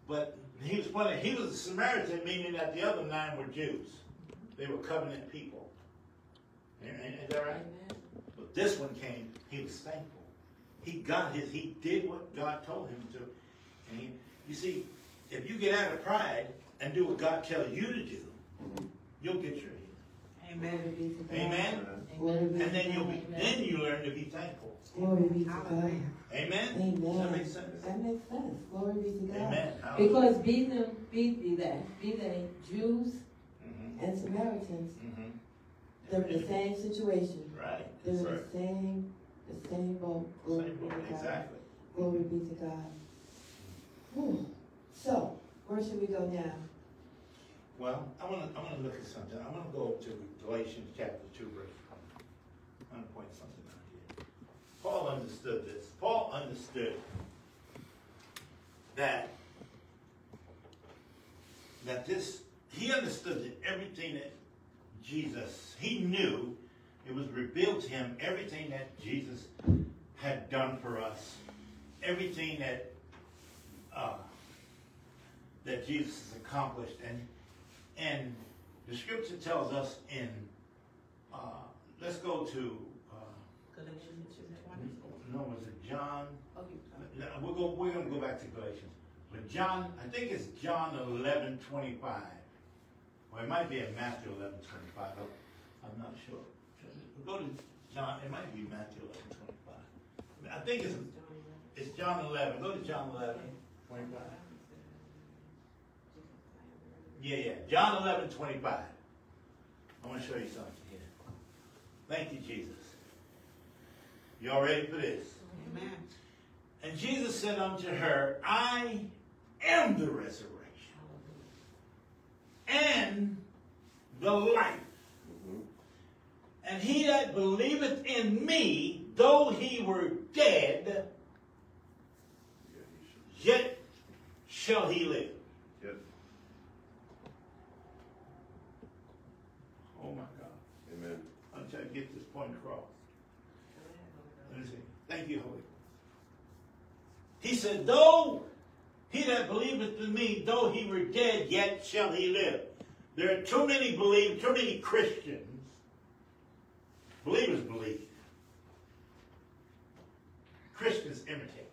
But he was funny, he was a Samaritan, meaning that the other nine were Jews. They were covenant people. Is that right? Amen. But this one came, he was thankful. He got his, he did what God told him to. And he, you see, if you get out of pride and do what God tells you to do, you'll get your healing. Glory Amen. be to God. Amen? Glory be to And then you'll God. be, then you learn to be thankful. Glory be to God. Amen? Amen. Does that make sense? That makes sense. Glory be to God. Amen. Because be them, be, be that, be they Jews Mhm, and Samaritans, mhm. they're in the same situation. Right. They're in That's the same, the same boat. Glory Same be to God. Exactly. Glory be to God. Whew. So, where should we go now? Well, I wanna, I wanna look at something. I wanna go to Galatians chapter two, verse one. I'm gonna point something out here. Paul understood this. Paul understood that, that this, he understood that everything that Jesus, he knew, it was revealed to him, everything that Jesus had done for us, everything that, uh, that Jesus has accomplished, and and the scripture tells us in, uh, let's go to, uh, Galatians twenty. no, was it John? Okay. No, We're going, we're gonna go back to Galatians. But John, I think it's John eleven twenty-five. Or it might be in Matthew eleven twenty-five, I'm not sure. Go to John, it might be Matthew eleven twenty-five. I think it's, it's John eleven, go to John eleven twenty-five. Yeah, yeah, John eleven twenty-five. I wanna show you something here. Thank you, Jesus. Y'all ready for this? Amen. And Jesus said unto her, I am the resurrection and the life. Mm-hmm. And he that believeth in me, though he were dead, Yeah, he should. yet shall he live. Yep. Oh my God. Amen. I'm trying to get this point across. Let me see. Thank you, Holy Ghost. He said, though he that believeth in me, though he were dead, yet shall he live. There are too many believe, too many Christians. Believers believe. Christians imitate.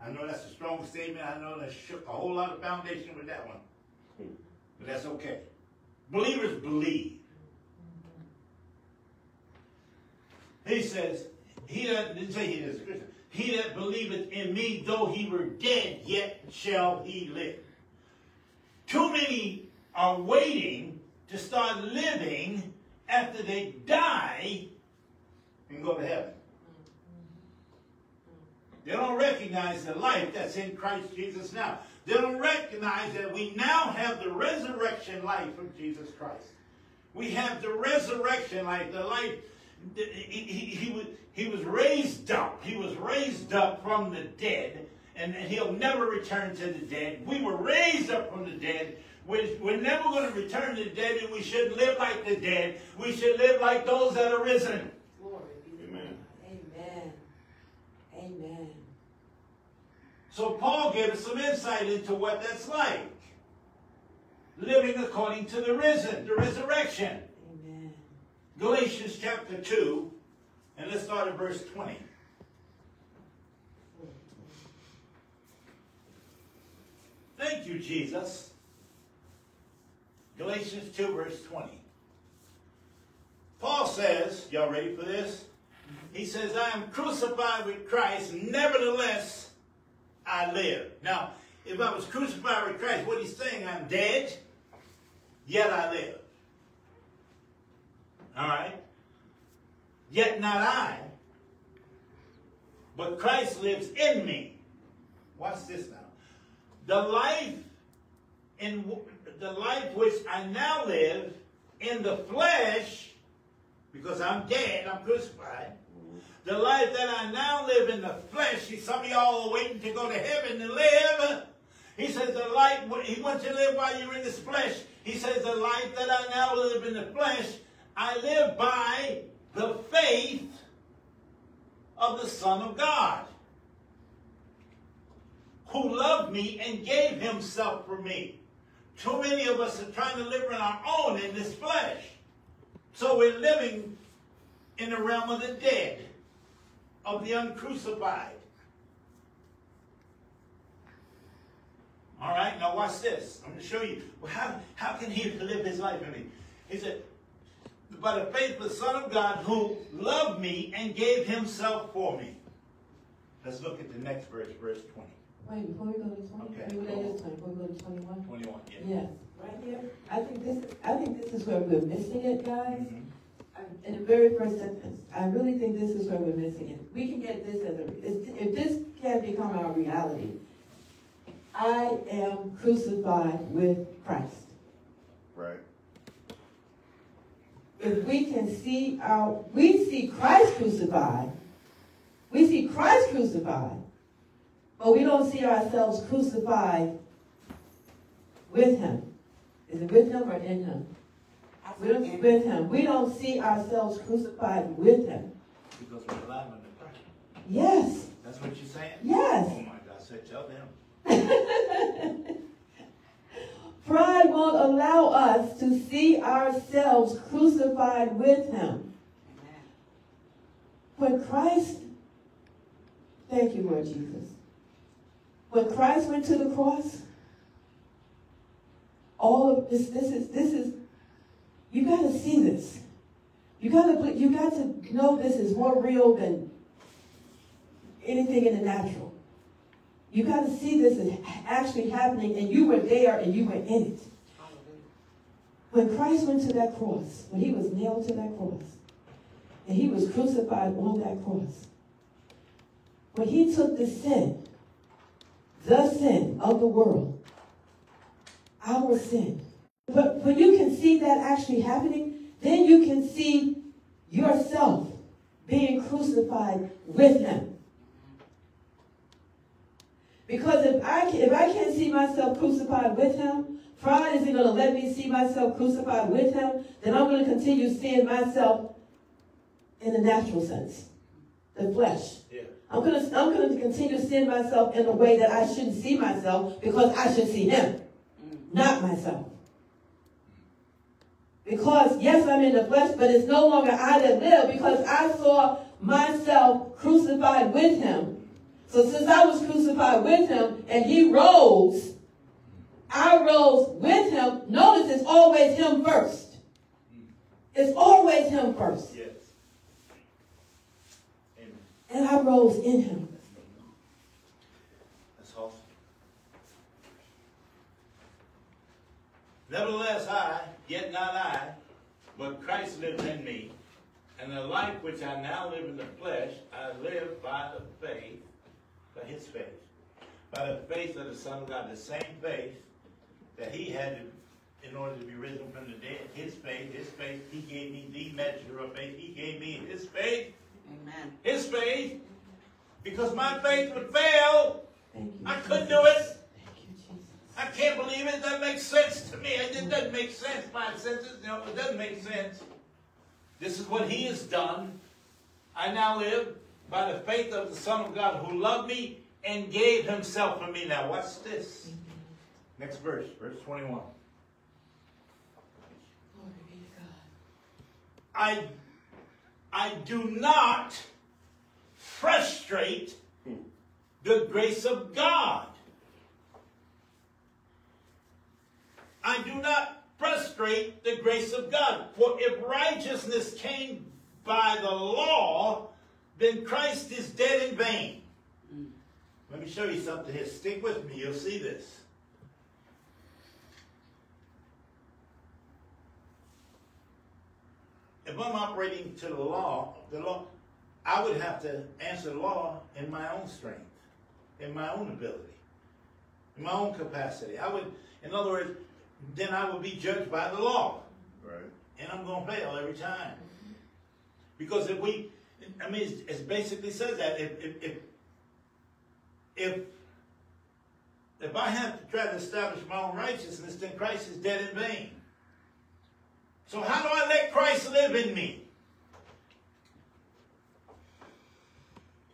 I know that's a strong statement. I know that shook a whole lot of foundation with that one. But that's okay. Believers believe. He says, he didn't say he is a Christian. He that believeth in me, though he were dead, yet shall he live. Too many are waiting to start living after they die and go to heaven. They don't recognize the life that's in Christ Jesus now. They don't recognize that we now have the resurrection life of Jesus Christ. We have the resurrection life, the life. He, he, he, was, he was raised up. He was raised up from the dead, and he'll never return to the dead. We were raised up from the dead. We're, we're never going to return to the dead, and we shouldn't live like the dead. We should live like those that are risen. Glory Amen. Amen. Amen. So Paul gave us some insight into what that's like. Living according to the risen, the resurrection. Galatians chapter 2, and let's start at verse 20. Thank you, Jesus. Galatians 2, verse 20. Paul says, y'all ready for this? He says, I am crucified with Christ, nevertheless I live. Now, if I was crucified with Christ, what he's saying, I'm dead, yet I live. All right? Yet not I, but Christ lives in me. Watch this now. The life in w- the life which I now live in the flesh, because I'm dead, I'm crucified. Mm-hmm. The life that I now live in the flesh, see, some of y'all are waiting to go to heaven to live. He says the life, he wants you to live while you're in this flesh. He says the life that I now live in the flesh, I live by the faith of the Son of God, who loved me and gave himself for me. Too many of us are trying to live on our own in this flesh. So we're living in the realm of the dead, of the uncrucified. All right, now watch this. I'm going to show you how, how can he live his life in me? He said, by the faith of the Son of God who loved me and gave himself for me. Let's look at the next verse, verse 20. Wait, before we go to twenty, Okay. maybe that is twenty, before we go to twenty-one? 21, yeah. Yes, right here, I think this, I think this is where we're missing it, guys. Mhm. In the very first sentence, I really think this is where we're missing it. We can get this as a, if if this can become our reality, I am crucified with Christ. Right. If we can see our, we see Christ crucified, we see Christ crucified, but we don't see ourselves crucified with Him. Is it with Him or in Him? We don't, with Him. We don't see ourselves crucified with Him. Because we're alive under Christ. Yes, That's what you're saying? yes. Oh my God, say, tell them. <laughs> Pride won't allow us to see ourselves crucified with Him. When Christ, thank you, Lord Jesus. When Christ went to the cross, all of this, this is, this is, you got to see this. You got to, you got to know this is more real than anything in the natural. You got to see this is actually happening, and you were there and you were in it. When Christ went to that cross, when he was nailed to that cross, and he was crucified on that cross, when he took the sin, the sin of the world, our sin, but when you can see that actually happening, then you can see yourself being crucified with him. Because if I can, if I can't see myself crucified with him, pride isn't going to let me see myself crucified with him. Then I'm going to continue seeing myself in the natural sense, the flesh. Yeah. I'm going to I'm going to continue seeing myself in a way that I shouldn't see myself because I should see him, mm-hmm. not myself. Because yes, I'm in the flesh, but it's no longer I that live because I saw myself crucified with him. So since I was crucified with him and he rose, I rose with him. Notice it's always him first. It's always him first. Yes. Amen. And I rose in him. That's awesome. Nevertheless, I, yet not I, but Christ lives in me. And the life which I now live in the flesh, I live by the faith, by his faith, by the faith of the Son of God, the same faith that he had in order to be risen from the dead. His faith, his faith, he gave me the measure of faith. He gave me his faith, Amen. his faith, because my faith would fail. Thank you. I couldn't Jesus. do it. Thank you, Jesus. I can't believe it. That doesn't sense to me. It doesn't make sense. My senses, no, it doesn't make sense. This is what He has done. I now live by the faith of the Son of God who loved me and gave Himself for me. Now, watch this. Next verse, verse 21. Glory be to God. I, I do not frustrate the grace of God. I do not frustrate the grace of God. For if righteousness came by the law, then Christ is dead in vain. Mm. Let me show you something here. Stick with me, you'll see this. If I'm operating to the law, the law, I would have to answer the law in my own strength, in my own ability, in my own capacity. I would, in other words, then I would be judged by the law. Right. And I'm going to fail every time. Because if we, I mean, it's- it basically says that if, if, if, if if I have to try to establish my own righteousness, then Christ is dead in vain. So how do I let Christ live in me?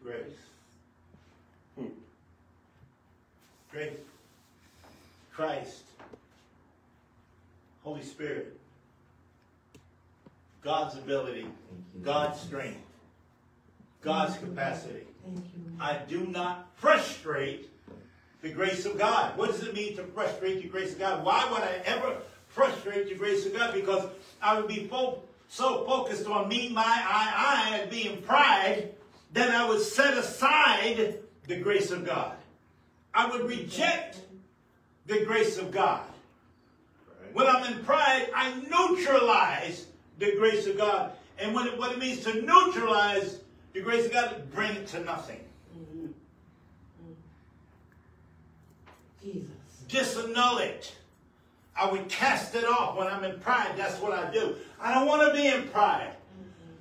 Grace. Hmm. Grace. Christ. Holy Spirit. God's ability. God's strength. God's capacity. I do not frustrate the grace of God. What does it mean to frustrate the grace of God? Why would I ever frustrate the grace of God? Because I would be fo- so focused on me, my, I, I, and being pride that I would set aside the grace of God. I would reject the grace of God. When I'm in pride, I neutralize the grace of God. And when it, what it means to neutralize the grace of God, bring it to nothing. Jesus. disannul it. I would cast it off when I'm in pride. That's what I do. I don't want to be in pride.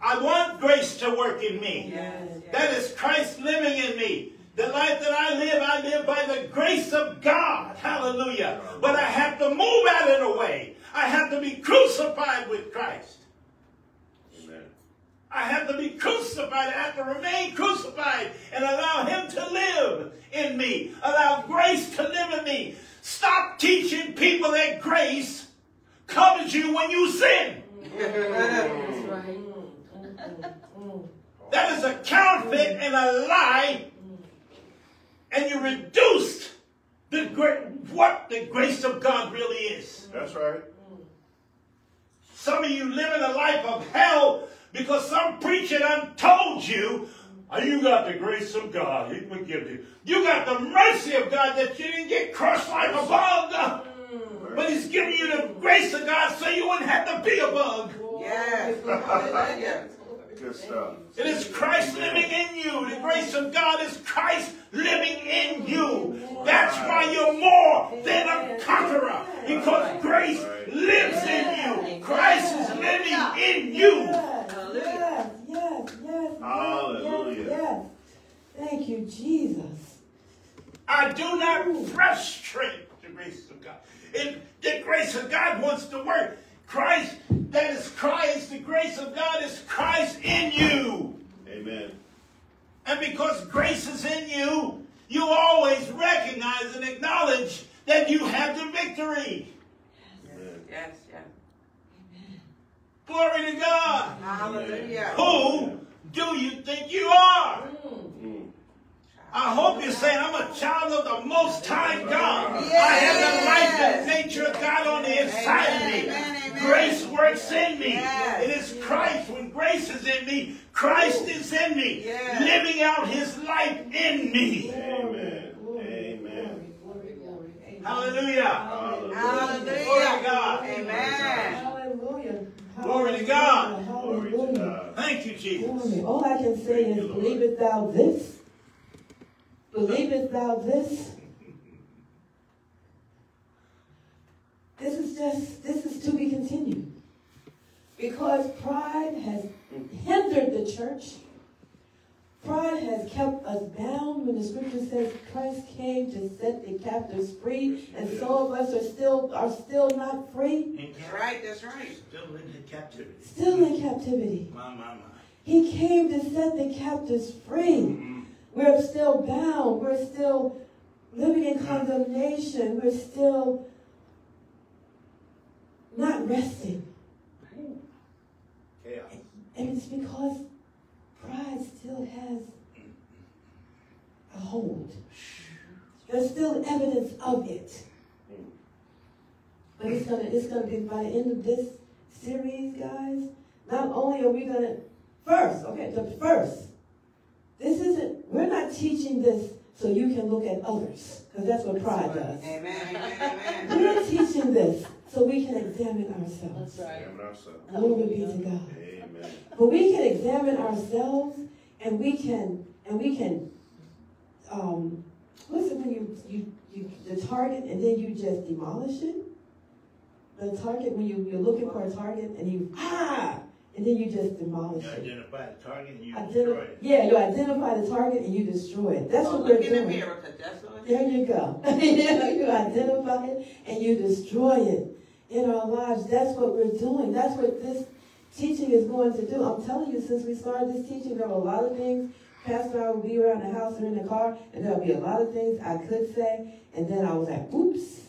I want grace to work in me. Yes, That is Christ living in me. The life that I live, I live by the grace of God. Hallelujah. But I have to move out of the way. I have to be crucified with Christ. Amen. I have to be crucified. I have to remain crucified and allow Him to live in me. Allow grace to live in me. Stop teaching people that grace covers you when you sin. That's right. That is a counterfeit and a lie. And you reduced the gra- what the grace of God really is. That's right. Some of you living a life of hell because some preacher done told you, oh, you got the grace of God. He forgive you. You got the mercy of God that you didn't get crushed like a bug. Mm. But he's giving you the grace of God so you wouldn't have to be a bug. Yes. Hallelujah. <laughs> Good stuff. It is Christ living in you. The grace of God is Christ living in you. That's why you're more than a conqueror. Because grace lives in you. Christ is living in you. Yes, yes, yes, yes, Hallelujah. yes, yes. Thank you, Jesus. I do not frustrate the grace of God. If the grace of God wants to work, Christ, that is Christ, the grace of God is Christ in you. Amen. And because grace is in you, you always recognize and acknowledge that you have the victory. Amen. Yes, yes. Glory to God. Hallelujah. Who do you think you are? Mm. I hope you're saying I'm a child of the Most High God. I have the life and nature of God on the inside of me. Amen, amen. Grace works in me. Yes. It is Christ. When grace is in me, Christ is in me, Yes. living out His life in me. Amen. Amen. Hallelujah. Hallelujah. Hallelujah. Glory to God. Amen. Glory to God. Glory to. God. Thank you, Jesus. All I can say is, believest thou this? Believest thou this? This is just, this is to be continued. Because pride has hindered the church. Pride has kept us bound when the scripture says Christ came to set the captives free, and some of us are still are still not free, That's right, that's right. Still in captivity. still in captivity. My, my, my. He came to set the captives free. Mm. We're still bound. We're still living in condemnation. We're still not resting. Chaos. And it's because pride still has a hold. There's still evidence of it. But it's gonna it's gonna be by the end of this series, guys, not only are we gonna first, okay, the first, this isn't we're not teaching this so you can look at others, because that's what pride does. Amen, amen, amen. We're teaching this so we can examine ourselves. Examine ourselves. Glory be to God. Amen. But we can examine ourselves and we can and we can um what's it when you you you the target and then you just demolish it? The target when you, you're looking for a target and you ah and then you just demolish You it. identify the target and you destroy it. yeah, you identify the target and you destroy it. That's So what we're look in the doing. mirror, 'cause that's what it There you go. <laughs> you you identify it and you destroy it in our lives. That's what we're doing. That's what this teaching is going to do. I'm telling you, since we started this teaching, there were a lot of things. Pastor, I would be around the house or in the car, and there'll be a lot of things I could say, and then I was like, oops,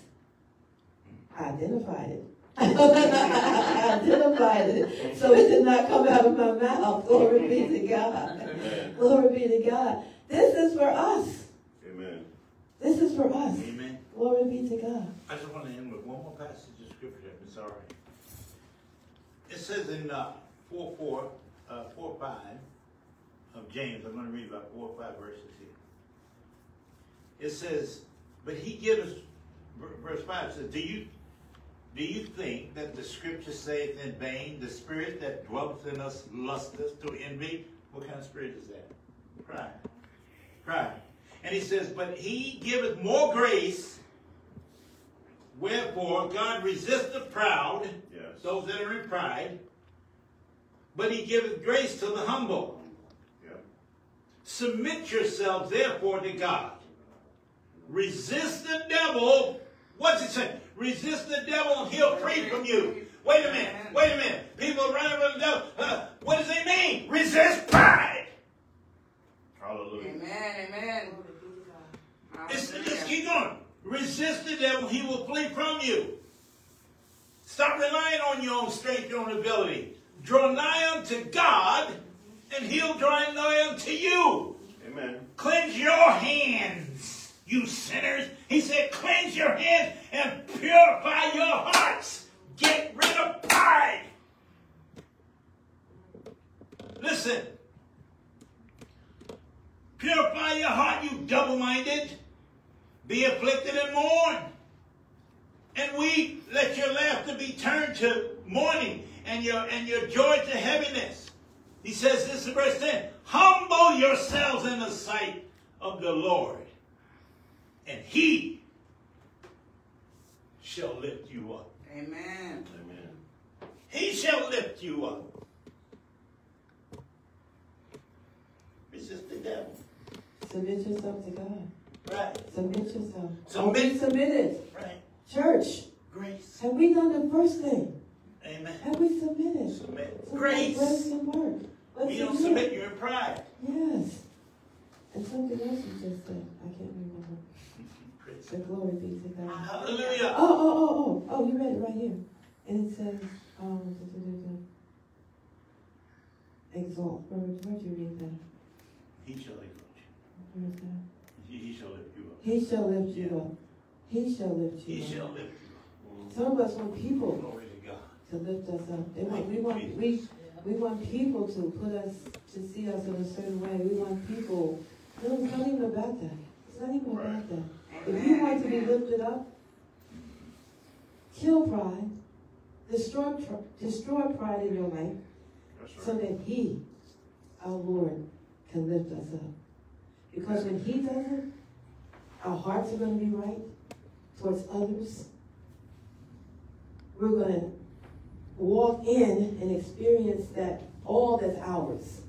I identified it. <laughs> I identified it. So it did not come out of my mouth. Glory be to God. Amen. Glory be to God. This is for us. Amen. This is for us. Amen. Glory be to God. I just want to end with one more passage of scripture, if it's all right. It says in uh, 4 4, uh, 4 5 of James, I'm going to read about 4 or 5 verses here. It says, But he gives, verse 5 says, Do you do you think that the scripture saith in vain, the spirit that dwelleth in us lusteth to envy? What kind of spirit is that? Pride. Pride. And he says, But he giveth more grace. Wherefore God resists the proud, Yes. those that are in pride, but he giveth grace to the humble. Yep. Submit yourselves therefore to God. Resist the devil. What's it say? Resist the devil and he'll flee from you. Wait a minute. Wait a minute. People running from the devil. Uh, what does it mean? Resist pride. Hallelujah. Amen, amen. It's, just keep going. Resist the devil, he will flee from you. Stop relying on your own strength, your own ability. Draw nigh unto God, and he'll draw nigh unto you. Amen. Cleanse your hands, you sinners. He said, cleanse your hands and purify your hearts. Get rid of pride. Listen. Purify your heart, you double-minded. Be afflicted and mourn. And weep. Let your laughter be turned to mourning and your and your joy to heaviness. He says this in verse 10. Humble yourselves in the sight of the Lord, and he shall lift you up. Amen. Amen. He shall lift you up. Resist the devil. Submit yourself to God. Right. Submit yourself. Submit. Submitted? Right. Church, Grace. have we done the first thing? Amen. Have we submitted? Submit. So Grace. Let's some work. Let's We don't submit. submit, you're in pride. Yes. And something else you just said. I can't remember. Praise The glory be to God. Hallelujah. Oh, oh, oh, oh, oh, you read it right here. And it says, um, exalt. Where, where'd you read that? He shall exalt you. Where's that? He, he shall lift you up. He shall lift you up. He shall lift you He up. shall lift you up. Some of us want people Glory to God. to lift us up. They want, we want, we, we want people to put us, to see us in a certain way. We want people, no, it's not even about that. It's not even about that. If you want to be lifted up, kill pride, destroy, tr- destroy pride in your life, That's so right. that He, our Lord, can lift us up. Because when He does it, our hearts are going to be right towards others. We're going to walk in and experience that all that's ours.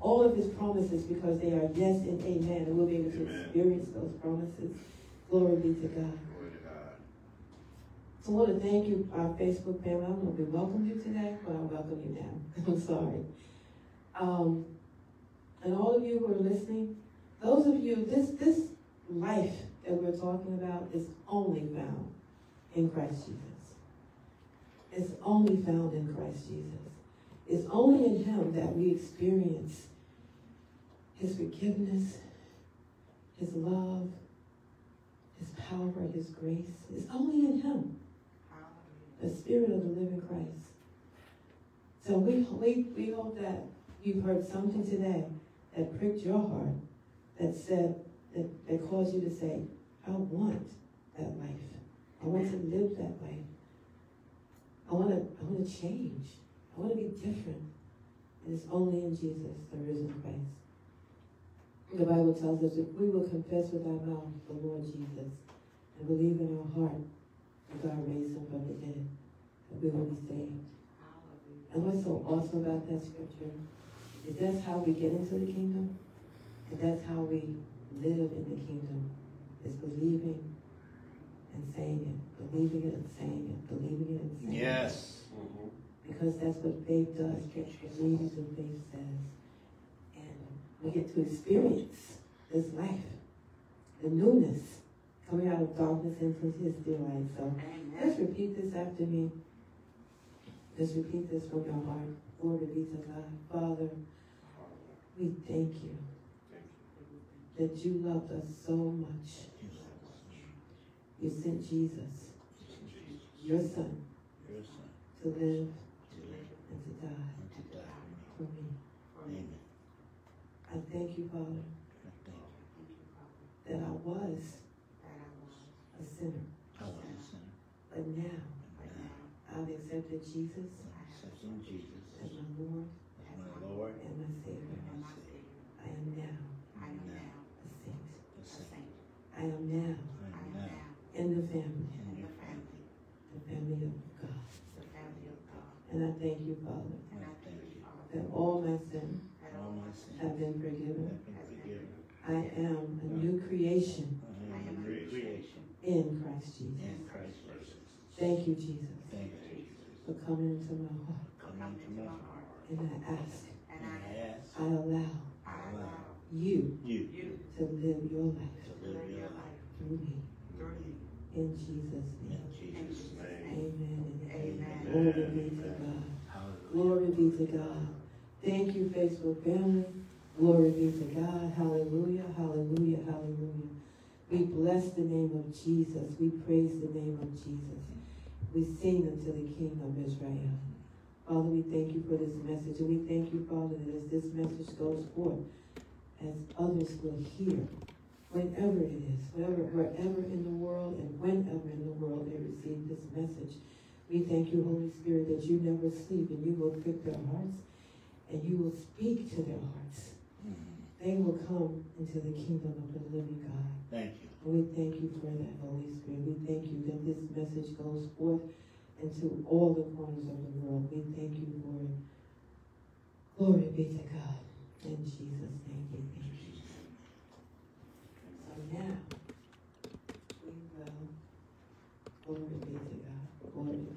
All of His promises because they are yes and amen. And we'll be able to Amen. experience those promises. Glory be to God. Glory to God. So I want to thank you, our Facebook family. I don't know if we welcomed you today, but I welcome you now. <laughs> I'm sorry. Um, and all of you who are listening, those of you, this this life that we're talking about is only found in Christ Jesus. It's only found in Christ Jesus. It's only in Him that we experience His forgiveness, His love, His power, His grace. It's only in Him the Spirit of the living Christ. So we, we, we hope that you've heard something today that pricked your heart, that said, that, that caused you to say, I want that life. I want to live that life. I want to, I want to change. I want to be different. And it's only in Jesus, the risen Christ. The Bible tells us if we will confess with our mouth the Lord Jesus and believe in our heart that God raised him from the dead, that we will be saved. And what's so awesome about that scripture is that's how we get into the kingdom, and that's how we live in the kingdom. is believing and saying it, believing it and saying it, believing it and saying it. Yes. Mhm. Because that's what faith does, faith believes and faith says. And we get to experience this life, the newness, coming out of darkness into his dear light. So just repeat this after me. Just repeat this from your heart. Glory be to God. Father, we Thank you. That you loved us so much. You sent Jesus, your son, to live and to die for me. Amen. I thank you, Father, that I was a sinner, but now I've accepted Jesus as my Lord and my Savior. and my Savior. I am now I am now a saint. a saint. I am now I am now in the family, in the family of God. And I thank you, Father, And I thank you that all my sins for all my sins have been forgiven. have been forgiven. I am a new creation I am a new creation in Christ Jesus. in Christ Jesus. Thank you, Jesus, Thank you, Jesus. for coming into my heart. Come into my heart. And I ask, And I ask, I allow I allow you you to live your life to live your life through me. Mm-hmm. In Jesus' in name. Jesus' name. Amen and amen. Amen. Glory be to God. Hallelujah. Glory be to God. Thank you, Facebook family. Glory be to God. Hallelujah, hallelujah, hallelujah. We bless the name of Jesus. We praise the name of Jesus. We sing unto the King of Israel. Father, we thank you for this message. And we thank you, Father, that as this message goes forth, as others will hear, whenever it is, wherever, wherever in the world and whenever in the world they receive this message, we thank you, Holy Spirit, that you never sleep and you will prick their hearts and you will speak to their hearts. Mhm. They will come into the kingdom of the living God. Thank you. And we thank you for that, Holy Spirit. We thank you that this message goes forth into all the corners of the world. We thank you for it. Glory be to God. In Jesus' name we thank you. Now, we will, glory be to God. Glory.